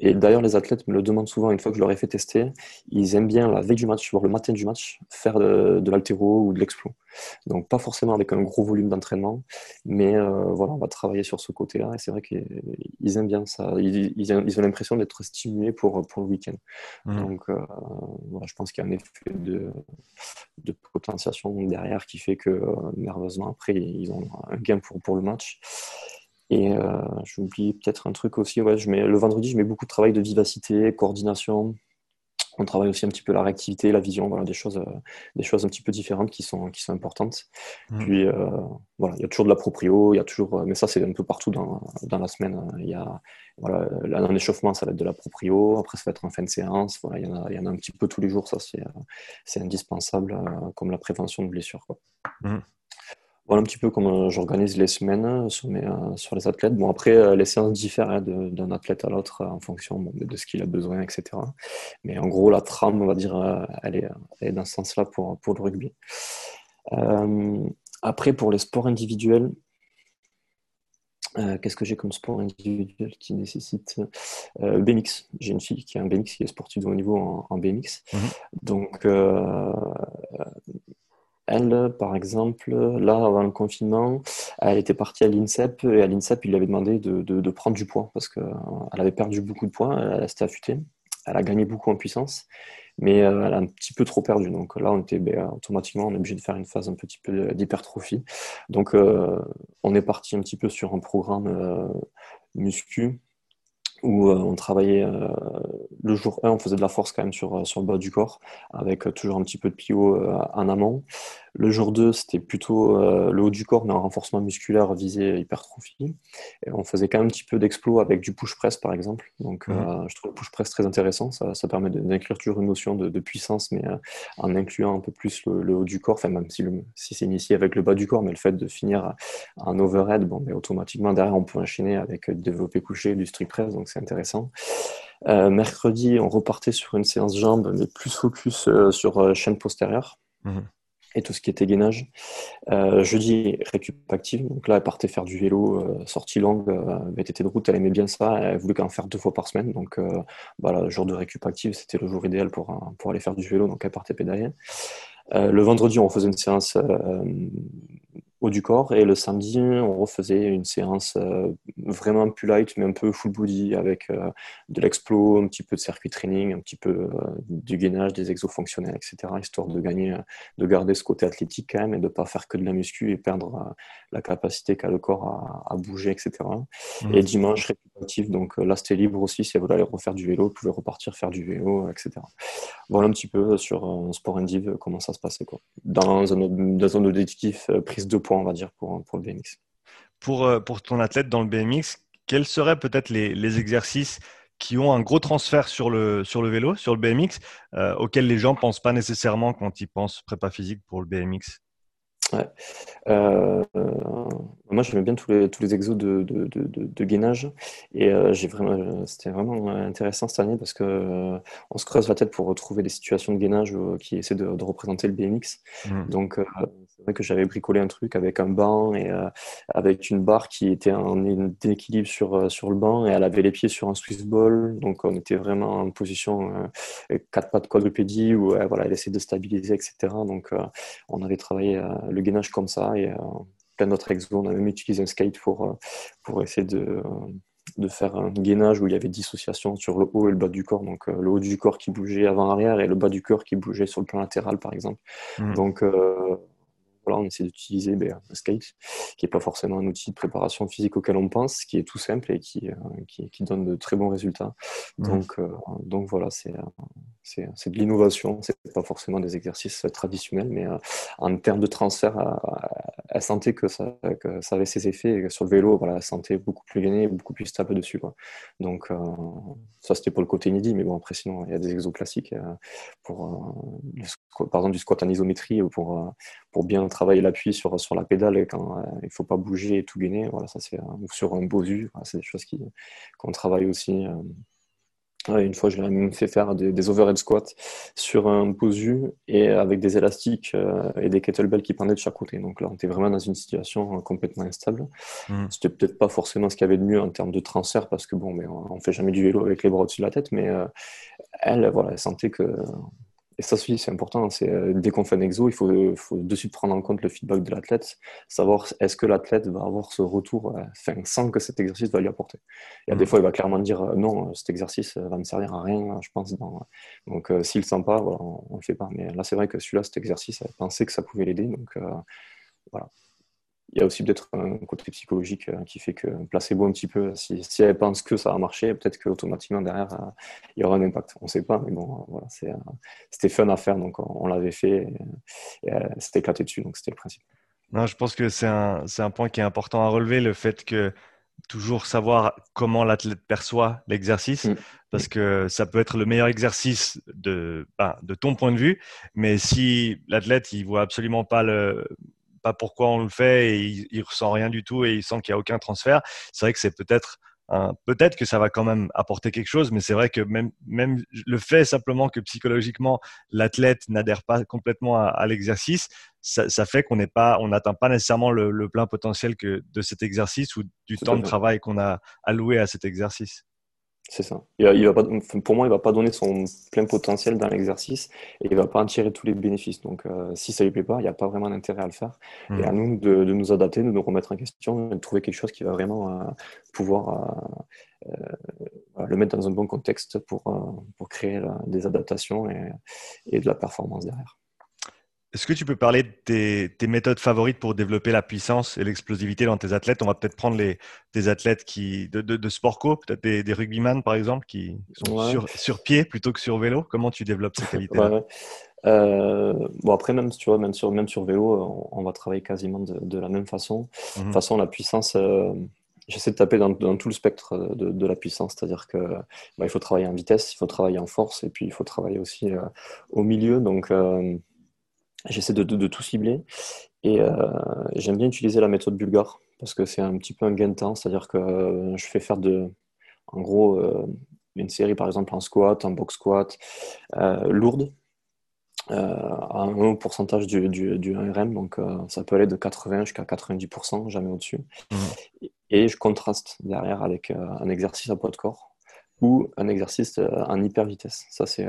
A: Et d'ailleurs, les athlètes me le demandent souvent une fois que je leur ai fait tester. Ils aiment bien la veille du match, voire le matin du match, faire de, l'altéro ou de l'explo. Donc, pas forcément avec un gros volume d'entraînement, mais euh, voilà, on va travailler sur ce côté-là. Et c'est vrai qu'ils aiment bien ça. Ils, ont l'impression d'être stimulés pour, pour le week-end. Mmh. Donc, euh, voilà, je pense qu'il y a un effet de, de potentiation derrière qui fait que, euh, nerveusement, après, ils ont un gain pour, pour le match. Et euh, j'oublie peut-être un truc aussi. Ouais, je mets, le vendredi, je mets beaucoup de travail de vivacité, coordination. On travaille aussi un petit peu la réactivité, la vision, voilà, des choses, euh, des choses un petit peu différentes qui sont, qui sont importantes. Mmh. Puis euh, voilà, il y a toujours de la proprio, il y a toujours, mais ça c'est un peu partout dans, dans la semaine. Hein. Il y a voilà, un échauffement, ça va être de la proprio. Après, ça va être en fin de séance. Voilà, il y en a, il y en a un petit peu tous les jours. Ça c'est, c'est indispensable, comme la prévention de blessures. Quoi. Mmh. Voilà un petit peu comment euh, j'organise les semaines euh, sur, mes, euh, sur les athlètes. Bon, après, les séances diffèrent hein, d'un athlète à l'autre en fonction de ce qu'il a besoin, etc. Mais en gros, la trame, on va dire, elle est, elle est dans ce sens-là pour, pour le rugby. après, pour les sports individuels, Qu'est-ce que j'ai comme sport individuel qui nécessite BMX J'ai une fille qui a un BMX qui est sportive de haut niveau en, BMX. Mmh Donc, elle, par exemple, là, avant le confinement, elle était partie à l'INSEP et à l'INSEP, il lui avait demandé de, prendre du poids parce qu'elle avait perdu beaucoup de poids, elle s'était affûtée, elle a gagné beaucoup en puissance, mais euh, elle a un petit peu trop perdu. Donc là, on était ben, automatiquement, on est obligé de faire une phase un petit peu d'hypertrophie. Donc, euh, on est parti un petit peu sur un programme euh, muscu où on travaillait le jour 1, on faisait de la force quand même sur, sur le bas du corps, avec toujours un petit peu de plio en amont. Le jour 2, c'était plutôt euh, le haut du corps, mais un renforcement musculaire visé hypertrophie. Et on faisait quand même un petit peu d'explo avec du push press, par exemple. Donc, mhm. euh, je trouve le push press très intéressant. Ça, ça permet d'inclure toujours une notion de, puissance, mais euh, en incluant un peu plus le, haut du corps. Enfin, même si, si c'est initié avec le bas du corps, mais le fait de finir en overhead, bon, mais automatiquement, derrière, on peut enchaîner avec développé couché, du strict press. Donc, c'est intéressant. mercredi, on repartait sur une séance jambes, mais plus focus sur chaîne postérieure. Mhm tout ce qui était gainage. Euh, jeudi, récup active. Donc là, elle partait faire du vélo, euh, sortie longue, euh, VTT de route, elle aimait bien ça. Elle voulait qu'en faire deux fois par semaine. Donc voilà, bah, le jour de récup active, c'était le jour idéal pour, pour aller faire du vélo. Donc elle partait pédaler. le vendredi, on faisait une séance haut du corps. Et le samedi, on refaisait une séance euh, vraiment plus light, mais un peu full body avec euh, de l'explo, un petit peu de circuit training, un petit peu euh, du gainage, des exos fonctionnels, etc. Histoire de gagner, de garder ce côté athlétique quand même et de ne pas faire que de la muscu et perdre la capacité qu'a le corps à, bouger, etc. Mmh. Et dimanche, récupératif. Donc là, c'était libre aussi. Si vous voulez aller refaire du vélo, vous pouvez repartir faire du vélo, etc. Voilà un petit peu sur sport indiv comment ça se passait. Quoi. Dans, un, dans un objectif prise de on va dire, pour, pour le BMX.
B: Pour, euh, pour ton athlète dans le BMX, quels seraient peut-être les, les, exercices qui ont un gros transfert sur le, sur le vélo, sur le BMX, euh, auxquels les gens ne pensent pas nécessairement quand ils pensent prépa physique pour le BMX
A: Ouais. Euh, moi, j'aimais bien tous les, tous les exos de, de, de, gainage. Et j'ai vraiment, c'était vraiment intéressant cette année parce que on se creuse la tête pour retrouver des situations de gainage qui essaient de, représenter le BMX. Mmh. Donc, c'est vrai que j'avais bricolé un truc avec un banc et euh, avec une barre qui était en équilibre sur, euh, sur le banc et elle avait les pieds sur un Swiss ball. Donc on était vraiment en position euh, quatre pattes quadrupédie où voilà, elle essayait de stabiliser, etc. Donc on avait travaillé le gainage comme ça et plein d'autres exos. On a même utilisé un skate pour, pour essayer de de faire un gainage où il y avait dissociation sur le haut et le bas du corps. Donc le haut du corps qui bougeait avant-arrière et le bas du corps qui bougeait sur le plan latéral, par exemple. Mmh. Donc voilà, on essaie d'utiliser ben, Skate, qui n'est pas forcément un outil de préparation physique auquel on pense, qui est tout simple et qui, qui, qui donne de très bons résultats. Mmh. Donc, donc voilà, c'est c'est de l'innovation, c'est pas forcément des exercices traditionnels, mais en termes de transfert, elle sentait que ça, que ça avait ses effets. Et sur le vélo, voilà, elle sentait beaucoup plus gainée, beaucoup plus stable dessus. Quoi. Donc, ça, c'était pour le côté inédit, mais bon, après, sinon, il y a des exos classiques pour, par exemple, du squat en isométrie pour, pour bien travailler l'appui sur, sur la pédale quand il ne faut pas bouger et tout gainer. Voilà, ça, c'est sur un bosu, c'est des choses qu'on travaille aussi une fois, je l'ai même fait faire des, overhead squats sur un posu et avec des élastiques euh, et des kettlebells qui pendaient de chaque côté. Donc là, on était vraiment dans une situation euh, complètement instable. Mmh. C'était peut-être pas forcément ce qu'il y avait de mieux en termes de transfert parce que bon, mais on, fait jamais du vélo avec les bras au-dessus de la tête, mais euh, elle, voilà, elle sentait que et ça aussi, c'est important. C'est euh, dès qu'on fait un exo, il faut, faut, de suite prendre en compte le feedback de l'athlète, savoir est-ce que l'athlète va avoir ce retour, euh, sans que cet exercice va lui apporter. A des mm. fois, il va clairement dire euh, non, cet exercice va me servir à rien, je pense. Donc, s'il le sent pas, voilà, on, ne le fait pas. Mais là, c'est vrai que celui-là, cet exercice, elle pensait que ça pouvait l'aider. Donc, voilà il y a aussi peut-être un côté psychologique euh, qui fait que placez-vous un petit peu. Si, si, elle pense que ça va marcher, peut-être qu'automatiquement derrière, euh, il y aura un impact. On ne sait pas, mais bon, voilà, euh, c'était fun à faire, donc on, l'avait fait et, c'était éclaté dessus, donc c'était le principe.
B: Non, je pense que c'est un, un, point qui est important à relever, le fait que toujours savoir comment l'athlète perçoit l'exercice, mm. parce que ça peut être le meilleur exercice de, ben, de ton point de vue, mais si l'athlète il voit absolument pas le, pas pourquoi on le fait et il, il ressent rien du tout et il sent qu'il n'y a aucun transfert. C'est vrai que c'est peut-être peut-être que ça va quand même apporter quelque chose, mais c'est vrai que même, même le fait simplement que psychologiquement l'athlète n'adhère pas complètement à, l'exercice, ça, fait qu'on n'est pas, on n'atteint pas nécessairement le, plein potentiel que de cet exercice ou du temps de travail qu'on a alloué à cet exercice.
A: C'est ça. Il va pas, pour moi, il ne va pas donner son plein potentiel dans l'exercice et il ne va pas en tirer tous les bénéfices. Donc, euh, si ça ne lui plaît pas, il n'y a pas vraiment d'intérêt à le faire. Et à mmh. nous de, nous adapter, de nous remettre en question, de trouver quelque chose qui va vraiment euh, pouvoir euh, le mettre dans un bon contexte pour, pour créer des adaptations et, et de la performance derrière.
B: Est-ce que tu peux parler de tes, méthodes favorites pour développer la puissance et l'explosivité dans tes athlètes? On va peut-être prendre les, des athlètes qui, de, de, sport co, peut-être des, des rugbyman par exemple, qui sont sur, sur, pied plutôt que sur vélo. Comment tu développes ces *laughs* qualités
A: euh, bon après même tu vois même sur même sur vélo on, va travailler quasiment de, la même façon. De toute mmh façon la puissance euh, j'essaie de taper dans, tout le spectre de, la puissance, c'est-à-dire que bah, il faut travailler en vitesse, il faut travailler en force et puis il faut travailler aussi euh, au milieu. Donc J'essaie de, tout cibler et euh, j'aime bien utiliser la méthode bulgare parce que c'est un petit peu un gain de temps, c'est-à-dire que euh, je fais faire de, en gros euh, une série par exemple en squat, en box squat, lourde, à un haut pourcentage du, du, du, RM, donc ça peut aller de 80 jusqu'à 90%, jamais au-dessus. Mmh. Et je contraste derrière avec un exercice à poids de corps ou un exercice en hyper vitesse. Ça, c'est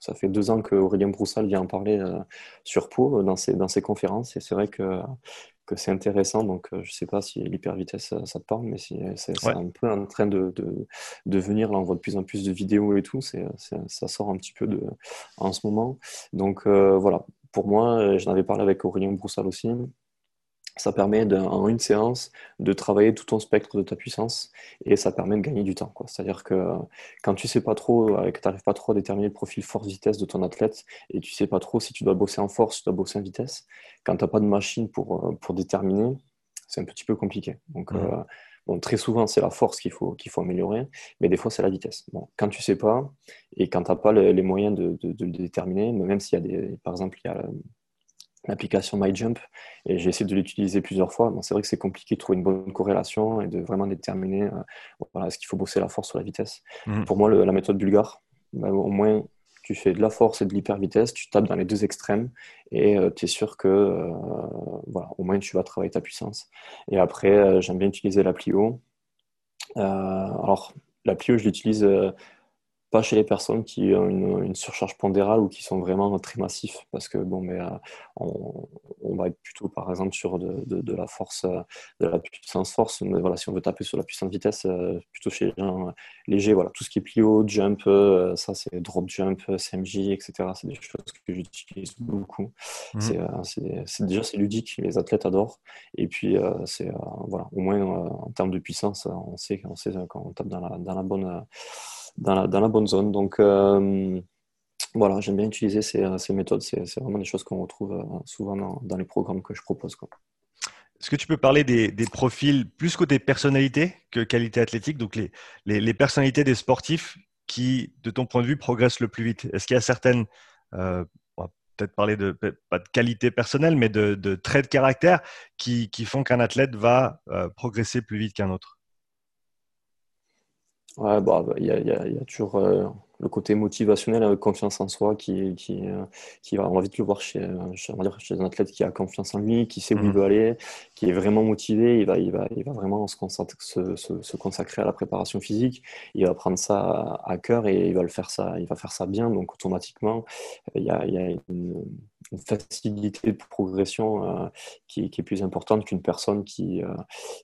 A: ça fait deux ans que Aurélien Broussal vient en parler euh, sur Pau euh, dans ses, dans ses conférences et c'est vrai que, que c'est intéressant. Donc, euh, je ne sais pas si l'hypervitesse, ça te parle, mais c'est un peu en train de, de, de, venir. Là, on voit de plus en plus de vidéos et tout. c'est ça sort un petit peu de, en ce moment. Donc, voilà. Pour moi, j'en avais parlé avec Aurélien Broussal aussi ça permet en une séance de travailler tout ton spectre de ta puissance et ça permet de gagner du temps. C'est-à-dire que quand tu sais pas trop, euh, que tu n'arrives pas trop à déterminer le profil force-vitesse de ton athlète et tu sais pas trop si tu dois bosser en force, si tu dois bosser en vitesse, quand tu n'as pas de machine pour, euh, pour déterminer, c'est un petit peu compliqué. Donc, euh, bon, très souvent, c'est la force qu'il faut, qu'il faut améliorer, mais des fois, c'est la vitesse. Bon, quand tu sais pas et quand tu n'as pas les, moyens de, de, le déterminer, même s'il y a des, par exemple, il y a l'application MyJump et j'ai essayé de l'utiliser plusieurs fois. c'est vrai que c'est compliqué de trouver une bonne corrélation et de vraiment déterminer euh, voilà, est-ce qu'il faut bosser la force ou la vitesse. Mhm. Pour moi, la méthode bulgare, bah, au moins tu fais de la force et de l'hyper vitesse, tu tapes dans les deux extrêmes et euh, tu es sûr que euh, voilà, au moins tu vas travailler ta puissance. Et après, j'aime bien utiliser la Plio. alors, la Plio, je l'utilise pas chez les personnes qui ont une, surcharge pondérale ou qui sont vraiment très massifs. Parce que, bon, mais, euh, on, va être plutôt, par exemple, sur de, la force, euh, de la puissance force. Mais voilà, si on veut taper sur la puissance vitesse, euh, plutôt chez les gens légers, voilà, tout ce qui est plio, jump, ça c'est drop jump, CMJ, etc. C'est des choses que j'utilise beaucoup. Mmh. C'est déjà c'est ludique, les athlètes adorent. Et puis, c'est voilà, au moins en termes de puissance, on sait, on sait quand on tape dans la, dans la bonne dans la, bonne zone. Donc euh, voilà, j'aime bien utiliser ces, ces méthodes. C'est vraiment des choses qu'on retrouve euh, souvent dans, les programmes que je propose.
B: Est-ce que tu peux parler des, profils plus côté personnalité que qualité athlétique, donc les, les, personnalités des sportifs qui, de ton point de vue, progressent le plus vite? Est-ce qu'il y a certaines, euh, on va peut-être parler de, pas de qualité personnelle, mais de, de traits de caractère qui, qui font qu'un athlète va progresser plus vite qu'un autre?
A: Ouais, bah, il y, a, y, a, y, a, toujours euh, le côté motivationnel avec confiance en soi qui, qui, euh, qui va, on va vite le voir chez, chez, dire, chez un athlète qui a confiance en lui, qui sait où il mhm. veut aller, qui est vraiment motivé, il va, il va, il va vraiment se, se, se, se, consacrer à la préparation physique, il va prendre ça à, à cœur et il va le faire ça, il va faire ça bien, donc automatiquement, il y a, il y a une, une facilité de progression euh, qui, est plus importante qu'une personne qui euh,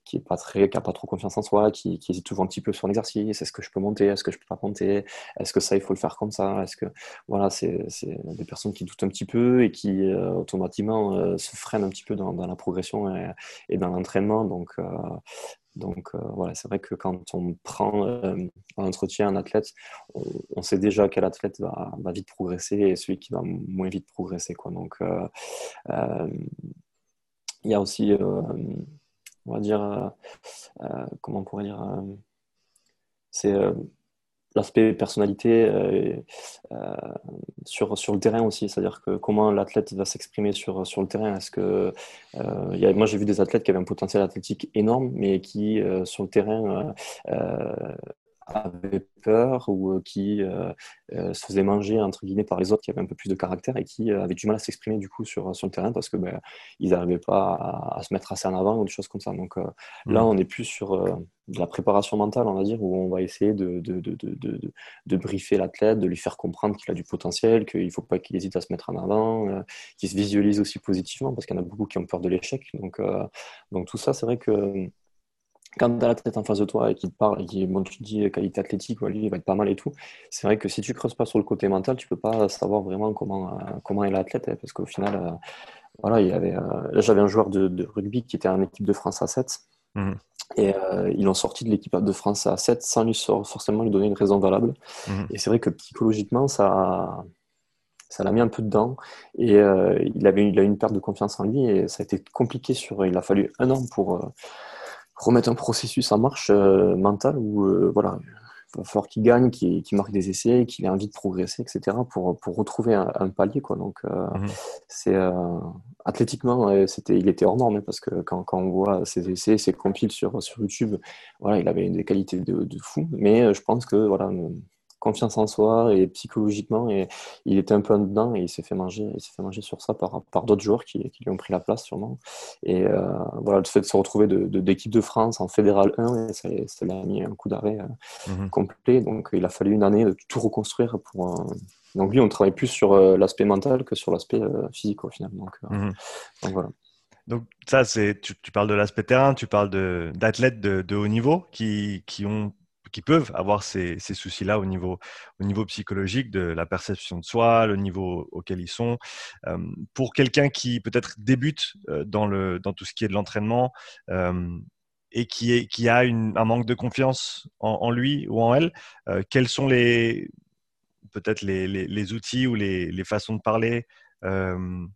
A: qui est pas très pas trop confiance en soi qui, hésite toujours un petit peu sur l'exercice. Est-ce que je peux monter? Est-ce que je peux pas monter? Est-ce que ça il faut le faire comme ça? Est-ce que voilà c'est des personnes qui doutent un petit peu et qui euh, automatiquement se freinent un petit peu dans, dans la progression et, et dans l'entraînement. Donc donc euh, voilà, c'est vrai que quand on prend euh, un entretien un athlète, on, sait déjà quel athlète va, vite progresser et celui qui va moins vite progresser. Donc euh, il y a aussi, on va dire, comment on pourrait dire, c'est l'aspect personnalité euh, euh, sur, sur le terrain aussi, c'est-à-dire que comment l'athlète va s'exprimer sur, sur le terrain. Est-ce que euh, y a, moi j'ai vu des athlètes qui avaient un potentiel athlétique énorme, mais qui sur le terrain avaient peur ou qui se faisaient manger entre guillemets par les autres qui avaient un peu plus de caractère et qui avaient du mal à s'exprimer du coup sur, sur le terrain parce que ben, ils n'arrivaient pas à, se mettre assez en avant ou des choses comme ça. Donc là, mmh. on est plus sur de la préparation mentale, on va dire, où on va essayer de, de, de, de, de briefer l'athlète, de lui faire comprendre qu'il a du potentiel, qu'il ne faut pas qu'il hésite à se mettre en avant, euh, qu'il se visualise aussi positivement, parce qu'il y en a beaucoup qui ont peur de l'échec. Donc, euh, donc tout ça, c'est vrai que quand tu as la tête en face de toi et qu'il te parle et qu'il bon, tu te dis qualité athlétique, lui, il va être pas mal et tout, c'est vrai que si tu creuses pas sur le côté mental, tu peux pas savoir vraiment comment, euh, comment est l'athlète, hein, parce qu'au final, voilà, il y avait, j'avais un joueur de, rugby qui était en équipe de France à 7. Et euh, ils l'ont sorti de l'équipe de France à 7 sans lui forcément lui donner une raison valable. Mhm. Et c'est vrai que psychologiquement, ça, ça l'a mis un peu dedans. Et euh, il, avait, il a eu une perte de confiance en lui et ça a été compliqué. Sur, il a fallu un an pour euh, remettre un processus en marche mental où voilà, il va falloir qu'il gagne, qu'il marque des essais, qu'il ait envie de progresser, etc. pour, pour retrouver un, palier. Quoi. Donc, mhm. c'est athlétiquement, c'était, il était hors norme hein, parce que quand, quand on voit ses essais, ses compiles sur, sur YouTube, voilà, il avait des qualités de, de fou. Mais euh, je pense que voilà, confiance en soi et psychologiquement, et il était un peu en dedans et il s'est fait manger, il s'est fait manger sur ça par, par d'autres joueurs qui, qui, lui ont pris la place sûrement. Et euh, voilà, le fait de se retrouver de, d'équipe de, France en Fédéral 1, ça, ça lui a mis un coup d'arrêt euh, mmh complet. Donc il a fallu une année de tout reconstruire pour donc lui, on travaille plus sur euh, l'aspect mental que sur l'aspect euh, physique au final. Donc, mhm. donc voilà.
B: Donc ça, c'est tu, parles de l'aspect terrain, tu parles d'athlètes de, de, haut niveau qui, qui, ont, qui peuvent avoir ces, ces soucis-là au niveau, au niveau psychologique, de la perception de soi, le niveau auquel ils sont. pour quelqu'un qui peut-être débute dans, le, dans tout ce qui est de l'entraînement et qui, est, qui a une, un manque de confiance en, lui ou en elle, quels sont les, peut-être les, les, outils ou les, les, façons de parler, euh,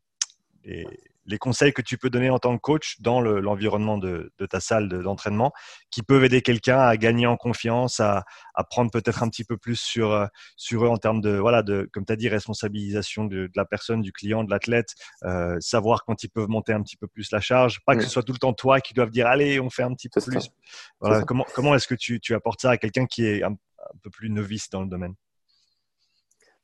B: les, conseils que tu peux donner en tant que coach dans l'environnement de, de, ta salle d'entraînement qui peuvent aider quelqu'un à gagner en confiance, à, à prendre peut-être un petit peu plus sur, euh, sur eux en termes de, voilà, de comme tu as dit, responsabilisation de, la personne, du client, de l'athlète, euh, savoir quand ils peuvent monter un petit peu plus la charge, pas que ce soit tout le temps toi qui doivent dire allez, on fait un petit peu plus. Voilà, comment comment est-ce que tu, tu apportes ça à quelqu'un qui est un peu plus novice dans le domaine?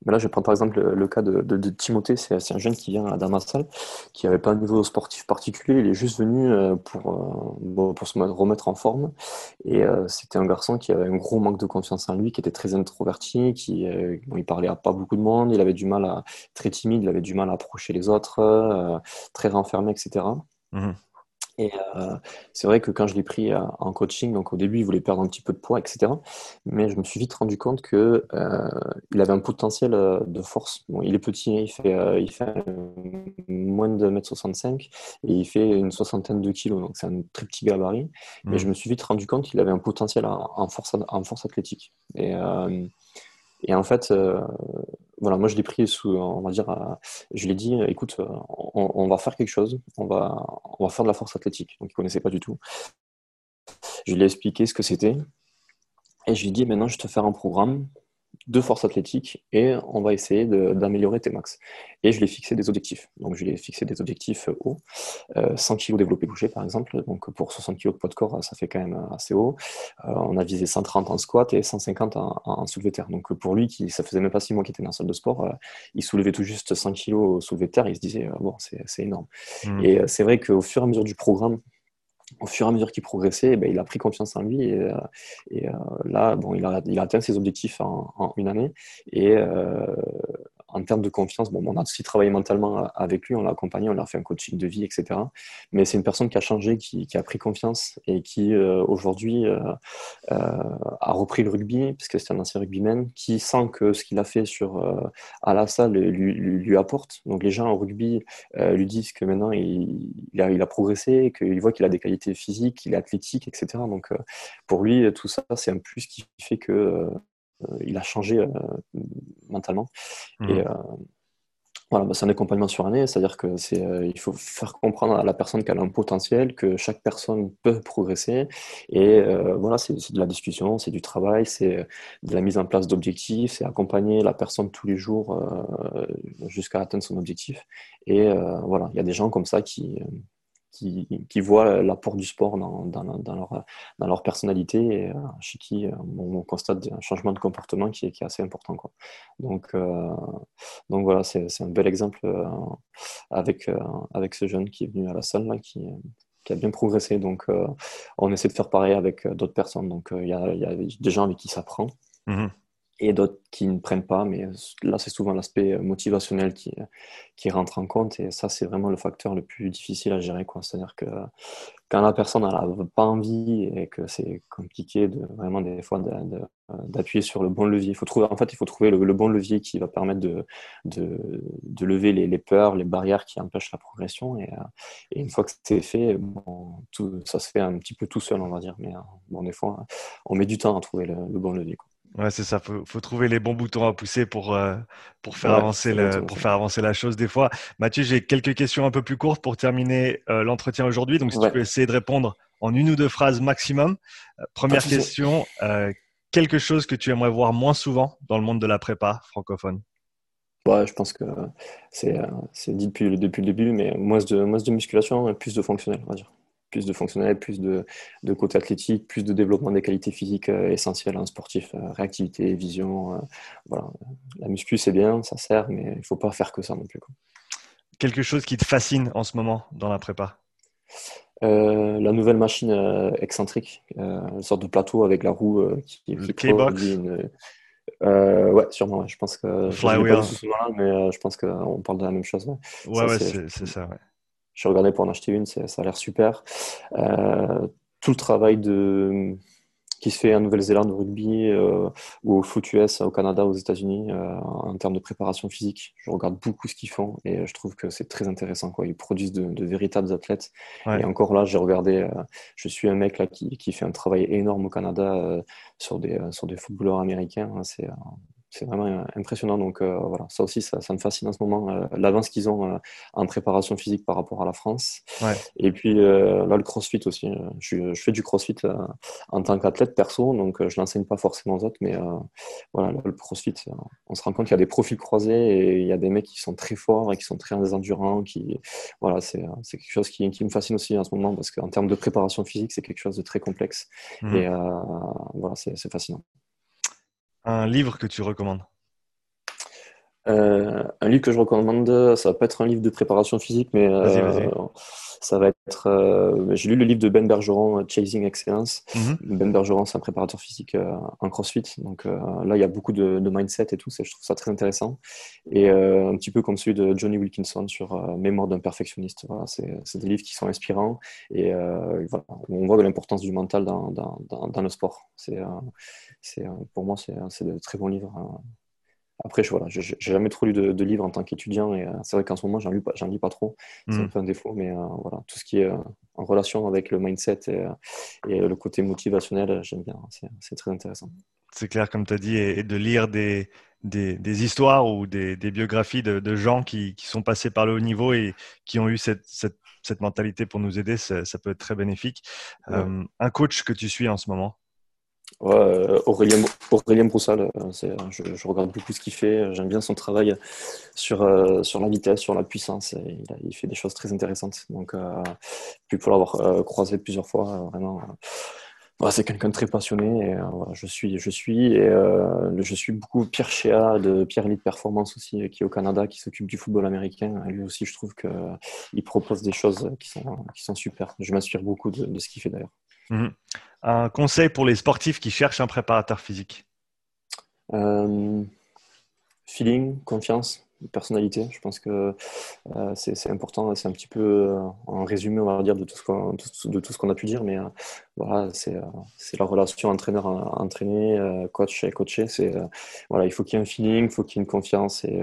A: Mais là, je prends par exemple le, cas de, Timothée, c'est un jeune qui vient à Damassal, qui n'avait pas un niveau sportif particulier, il est juste venu euh, pour, euh, pour se remettre en forme. Et euh, c'était un garçon qui avait un gros manque de confiance en lui, qui était très introverti, qui bon, il parlait à pas beaucoup de monde, il avait du mal à, très timide, il avait du mal à approcher les autres, très renfermé, etc. Et euh, c'est vrai que quand je l'ai pris euh, en coaching, donc au début, il voulait perdre un petit peu de poids, etc. Mais je me suis vite rendu compte que euh, il avait un potentiel de force. Bon, il est petit, il fait, il fait moins de 1m65 et il fait une soixantaine de kilos, donc c'est un très petit gabarit. Mais mmh. je me suis vite rendu compte qu'il avait un potentiel en force, en force athlétique. Et et en fait, euh, voilà, moi je l'ai pris sous, on va dire, je lui ai dit, écoute, on, va faire quelque chose, on va, on va faire de la force athlétique. Donc il ne connaissait pas du tout. Je lui ai expliqué ce que c'était. Et je lui ai dit, maintenant je vais te faire un programme de force athlétique et on va essayer d'améliorer tes max. Et je lui ai fixé des objectifs. Donc je lui ai fixé des objectifs hauts, 100 kg développé couché par exemple. Donc pour 60 kg de poids de corps, ça fait quand même assez haut. Euh, on a visé 130 en squat et 150 en, en soulevé terre. Donc pour lui, qui, ça faisait même pas six mois qu'il était dans la salle de sport, euh, il soulevait tout juste 100 kg au soulevé terre. Il se disait, euh, bon, c'est énorme. Mmh. Et c'est vrai qu'au fur et à mesure du programme, au fur et à mesure qu'il progressait, eh ben, il a pris confiance en lui et, euh, euh, là, bon, il a, il a, atteint ses objectifs en, une année. Et euh, en termes de confiance, bon, on a aussi travaillé mentalement avec lui, on l'a accompagné, on l'a fait un coaching de vie, etc. Mais c'est une personne qui a changé, qui, a pris confiance et qui aujourd'hui a repris le rugby, puisque c'est un ancien rugbyman, qui sent que ce qu'il a fait sur, à la salle lui, apporte. Donc les gens au rugby lui disent que maintenant il, a, progressé, qu'il voit qu'il a des qualités physique, il est athlétique, etc. Donc euh, pour lui, tout ça, c'est un plus qui fait que euh, il a changé euh, mentalement. Mmh. Et voilà, bah, c'est un accompagnement sur année, c'est-à-dire que c'est, il faut faire comprendre à la personne qu'elle a un potentiel, que chaque personne peut progresser. Et voilà, c'est, de la discussion, c'est du travail, c'est de la mise en place d'objectifs, c'est accompagner la personne tous les jours jusqu'à atteindre son objectif. Et voilà, il y a des gens comme ça qui, qui, voient l'apport du sport dans, leur, personnalité et euh, chez qui euh, on, constate un changement de comportement qui est, qui assez important. Euh, donc voilà, c'est un bel exemple avec, ce jeune qui est venu à la salle, qui, qui a bien progressé. Donc on essaie de faire pareil avec d'autres personnes. Donc il y, a, y, a, des gens avec qui ça prend. Mmh et d'autres qui ne prennent pas. Mais là, c'est souvent l'aspect euh, motivationnel qui, qui rentre en compte. Et ça, c'est vraiment le facteur le plus difficile à gérer. C'est-à-dire que quand la personne n'a pas envie et que c'est compliqué de vraiment des fois d'appuyer sur le bon levier. Il faut trouver, en fait, il faut trouver le, bon levier qui va permettre de, de, lever les, peurs, les barrières qui empêchent la progression. Et, euh, une fois que c'est fait, ça se fait un petit peu tout seul, on va dire. Mais euh, bon, des fois, on met du temps à trouver le, bon levier.
B: Ouais, c'est ça. Faut, faut trouver les bons boutons à pousser pour, euh, pour, faire avancer le, pour faire avancer la chose des fois. Mathieu, j'ai quelques questions un peu plus courtes pour terminer euh, l'entretien aujourd'hui. Donc, si tu peux essayer de répondre en une ou deux phrases maximum. Euh, première question, quelque chose que tu aimerais voir moins souvent dans le monde de la prépa francophone?
A: Ouais, je pense que c'est dit depuis, depuis le début, mais moins de, moins de musculation, plus de fonctionnel, on va dire plus de fonctionnel, plus de, de côté athlétique, plus de développement des qualités physiques euh, essentielles en sportif, euh, réactivité, vision. Euh, voilà. La muscu, c'est bien, ça sert, mais il ne faut pas faire que ça non plus.
B: Quelque chose qui te fascine en ce moment dans la prépa?
A: La nouvelle machine excentrique, une sorte de plateau avec la roue qui, est
B: Une...
A: ouais, sûrement. Je pense que je mais je pense qu'on parle de la même chose.
B: Ouais, ouais, c'est ça. Ouais.
A: J'ai regardé pour en acheter une, ça a l'air super. Euh, tout le travail de, qui se fait en Nouvelle-Zélande au rugby euh, ou au foot US au Canada, aux États-Unis, euh, en termes de préparation physique. Je regarde beaucoup ce qu'ils font et je trouve que c'est très intéressant. Quoi. Ils produisent de, véritables athlètes. Et encore là, j'ai regardé, je suis un mec là, qui, qui, fait un travail énorme au Canada sur, des, sur des footballeurs américains. C'est c'est vraiment euh, impressionnant. Donc euh, voilà, ça aussi, ça, me fascine en ce moment, euh, l'avance qu'ils ont en préparation physique par rapport à la France. Et puis là, le crossfit aussi. Je, fais du crossfit en tant qu'athlète perso, donc je l'enseigne pas forcément aux autres, mais voilà, le crossfit, on se rend compte qu'il y a des profils croisés et il y a des mecs qui sont très forts et qui sont très endurants. Qui, voilà, c'est quelque chose qui, qui, me fascine aussi en ce moment parce qu'en termes de préparation physique, c'est quelque chose de très complexe. Mmh. Et voilà, c'est fascinant.
B: Un livre que tu recommandes?
A: Un livre que je recommande, ça va pas être un livre de préparation physique, mais ça va être. Euh, j'ai lu le livre de Ben Bergeron, euh, Chasing Excellence. Mhm. Ben Bergeron, c'est un préparateur physique euh, en CrossFit. Donc là, il y a beaucoup de, mindset et tout. Je trouve ça très intéressant. Et un petit peu comme celui de Johnny Wilkinson sur Mémoire d'un perfectionniste. Voilà, c'est des livres qui sont inspirants. Et voilà, on voit l'importance du mental dans, dans, dans, le sport. C'est pour moi, c'est de très bons livres. Hein. Après, je voilà, j'ai jamais trop lu de, livres en tant qu'étudiant et euh, c'est vrai qu'en ce moment, j'en lis, pas, lis pas trop. C'est un hmm. peu un défaut, mais euh, voilà, tout ce qui est euh, en relation avec le mindset et, le côté motivationnel, j'aime bien. C'est très intéressant.
B: C'est clair, comme tu as dit, et, de lire des, des, histoires ou des, biographies de, gens qui, qui, sont passés par le haut niveau et qui ont eu cette, cette, cette mentalité pour nous aider, ça, peut être très bénéfique. un coach que tu suis en ce moment?
A: Euh, Aurélien, Aurélien Broussal, euh, euh, je, regarde beaucoup ce qu'il fait. J'aime bien son travail sur, la vitesse, sur la puissance. Il, fait des choses très intéressantes. Donc, puis pour l'avoir croisé plusieurs fois, vraiment, c'est quelqu'un de très passionné. Je suis, je suis, et je suis beaucoup Pierre Chéa de Pierre Elite Performance aussi, qui est au Canada, qui s'occupe du football américain. lui aussi, je trouve qu'il propose des choses qui sont, qui super. Je m'inspire beaucoup de ce qu'il fait d'ailleurs.
B: Mhm. Un conseil pour les sportifs qui cherchent un préparateur physique
A: euh, Feeling, confiance personnalité. Je pense que euh, c'est important. C'est un petit peu euh, un résumé, on va dire, de tout ce qu'on a pu dire. Mais euh, voilà, c'est la relation entraîneur-entraîné, coach et coaché. Voilà, il faut qu'il y ait un feeling, il faut qu'il y ait une confiance et,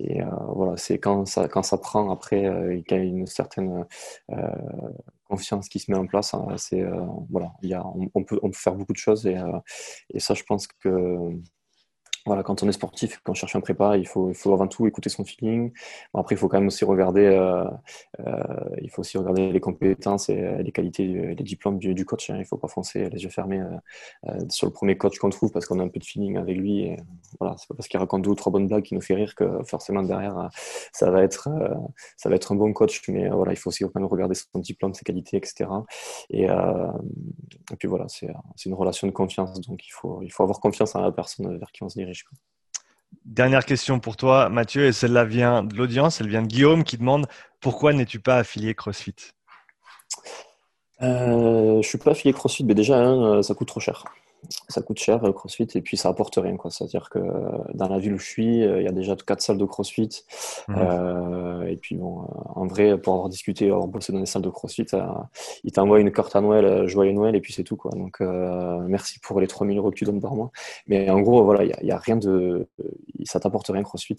A: et voilà, c'est quand ça quand ça prend après, il y a une certaine confiance qui se met en place. Hein, c'est voilà, il y a, on, peut on peut faire beaucoup de choses et, et ça, je pense que voilà, quand on est sportif, quand on cherche un prépa, il faut, il faut avant tout écouter son feeling. après, il faut quand même aussi regarder, euh, euh, il faut aussi regarder les compétences et euh, les qualités, les diplômes du, coach. Hein. Il ne faut pas foncer les yeux fermés sur le premier coach qu'on trouve parce qu'on a un peu de feeling avec lui. Et, voilà, c'est pas parce qu'il raconte deux ou trois bonnes blagues qui nous fait rire que forcément derrière, ça va être, ça va être un bon coach. Mais voilà, il faut aussi quand même regarder son diplôme, ses qualités, etc. Et, et puis voilà, c'est une relation de confiance. Donc il faut, il faut avoir confiance en la personne vers qui on se dirige.
B: Dernière question pour toi, Mathieu, et celle-là vient de l'audience, elle vient de Guillaume qui demande pourquoi n'es-tu pas affilié CrossFit?
A: Euh, Je ne suis pas affilié CrossFit, mais déjà, hein, ça coûte trop cher ça coûte cher CrossFit et puis ça apporte rien quoi. C'est à dire que dans la ville où je suis euh, il y a déjà quatre salles de CrossFit mmh. euh, et puis bon euh, en vrai pour avoir discuté avoir bossé dans les salles de CrossFit ils t'envoient une carte à Noël joyeux Noël et puis c'est tout quoi. Donc merci pour les 3000 euros que tu donnes par mois. Mais en gros voilà il y, a, rien de ça t'apporte rien CrossFit.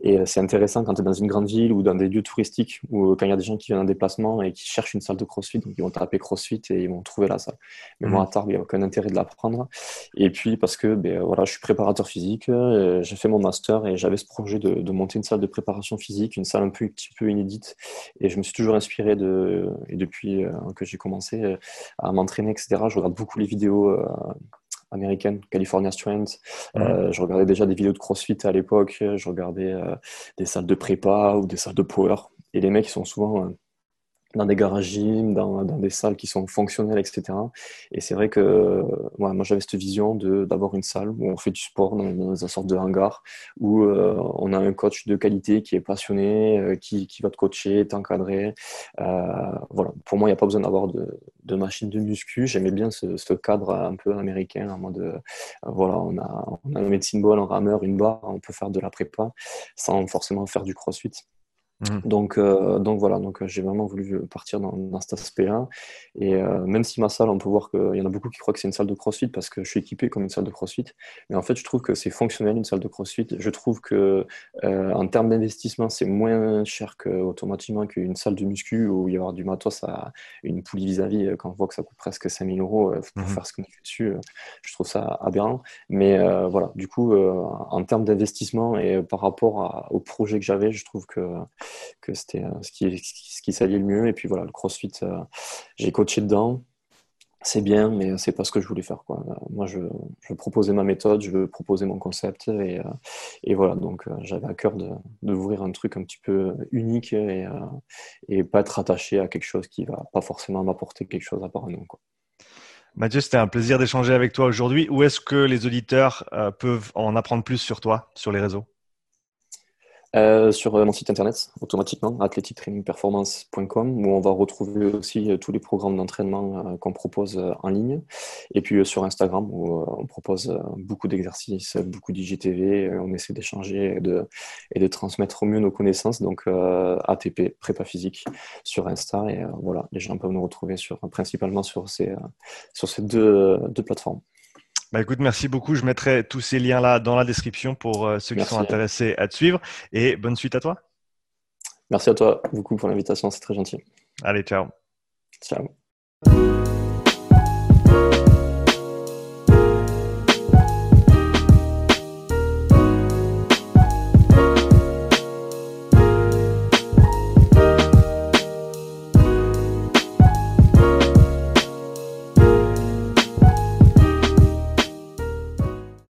A: Et c'est intéressant quand tu es dans une grande ville ou dans des lieux touristiques ou quand il y a des gens qui viennent en déplacement et qui cherchent une salle de CrossFit donc ils vont taper CrossFit et ils vont trouver la salle. Mais moi mmh. à Tarbes il n'y a aucun intérêt de la prendre et puis parce que ben, voilà, je suis préparateur physique, euh, j'ai fait mon master et j'avais ce projet de, monter une salle de préparation physique, une salle un peu, petit peu inédite. Et je me suis toujours inspiré de, et depuis euh, que j'ai commencé euh, à m'entraîner, etc., je regarde beaucoup les vidéos américaines, California Strength. je regardais déjà des vidéos de CrossFit à l'époque. Je regardais des salles de prépa ou des salles de power. Et les mecs, ils sont souvent dans des garages dans, des salles qui sont fonctionnelles, etc. Et c'est vrai que moi j'avais cette vision d'avoir une salle où on fait du sport dans, dans une sorte de hangar, où euh, on a un coach de qualité qui est passionné, euh, qui, qui, va te coacher, t'encadrer. Euh, voilà. Pour moi, il n'y a pas besoin d'avoir de, de, machine de muscu. J'aimais bien ce, ce, cadre un peu américain, en mode, voilà, on a, on a un médecine ball, un rameur, une barre, on peut faire de la prépa sans forcément faire du crossfit. Mmh. Donc, euh, donc voilà, donc euh, j'ai vraiment voulu partir dans, dans cet aspect-là. Et euh, même si ma salle, on peut voir qu'il y en a beaucoup qui croient que c'est une salle de CrossFit parce que je suis équipé comme une salle de CrossFit. Mais en fait, je trouve que c'est fonctionnel une salle de CrossFit. Je trouve que en termes d'investissement, c'est moins cher que, automatiquement qu'une salle de muscu où il y avoir du matos à une poulie vis-à-vis. Quand on voit que ça coûte presque 5000 euros pour mmh. faire ce qu'on fait dessus, je trouve ça aberrant. Mais voilà, du coup, en termes d'investissement et par rapport au projet que j'avais, je trouve que que c'était euh, ce qui, ce qui s'alliait le mieux. Et puis voilà, le CrossFit, euh, j'ai coaché dedans. C'est bien, mais c'est pas ce que je voulais faire. Quoi. Moi, je, je proposais ma méthode, je veux proposer mon concept, et, euh, et voilà. Donc, j'avais à cœur d'ouvrir un truc un petit peu unique et, et pas être attaché à quelque chose qui va pas forcément m'apporter quelque chose à part un nom. Quoi.
B: Mathieu, c'était un plaisir d'échanger avec toi aujourd'hui. Où est-ce que les auditeurs peuvent en apprendre plus sur toi, sur les réseaux?
A: Euh, sur euh, mon site internet, automatiquement, athletictrainingperformance.com, où on va retrouver aussi euh, tous les programmes d'entraînement qu'on propose en ligne. Et puis sur Instagram, où on propose beaucoup d'exercices, beaucoup d'IGTV. On essaie d'échanger et de, et de transmettre au mieux nos connaissances. Donc ATP, prépa physique, sur Insta. Et voilà, les gens peuvent nous retrouver sur, principalement sur ces, sur ces deux, deux plateformes.
B: Bah écoute, merci beaucoup. Je mettrai tous ces liens-là dans la description pour euh, ceux qui sont intéressés à te suivre. Et bonne suite à toi.
A: Merci à toi beaucoup pour l'invitation, c'est très gentil.
B: Allez, ciao.
A: Ciao.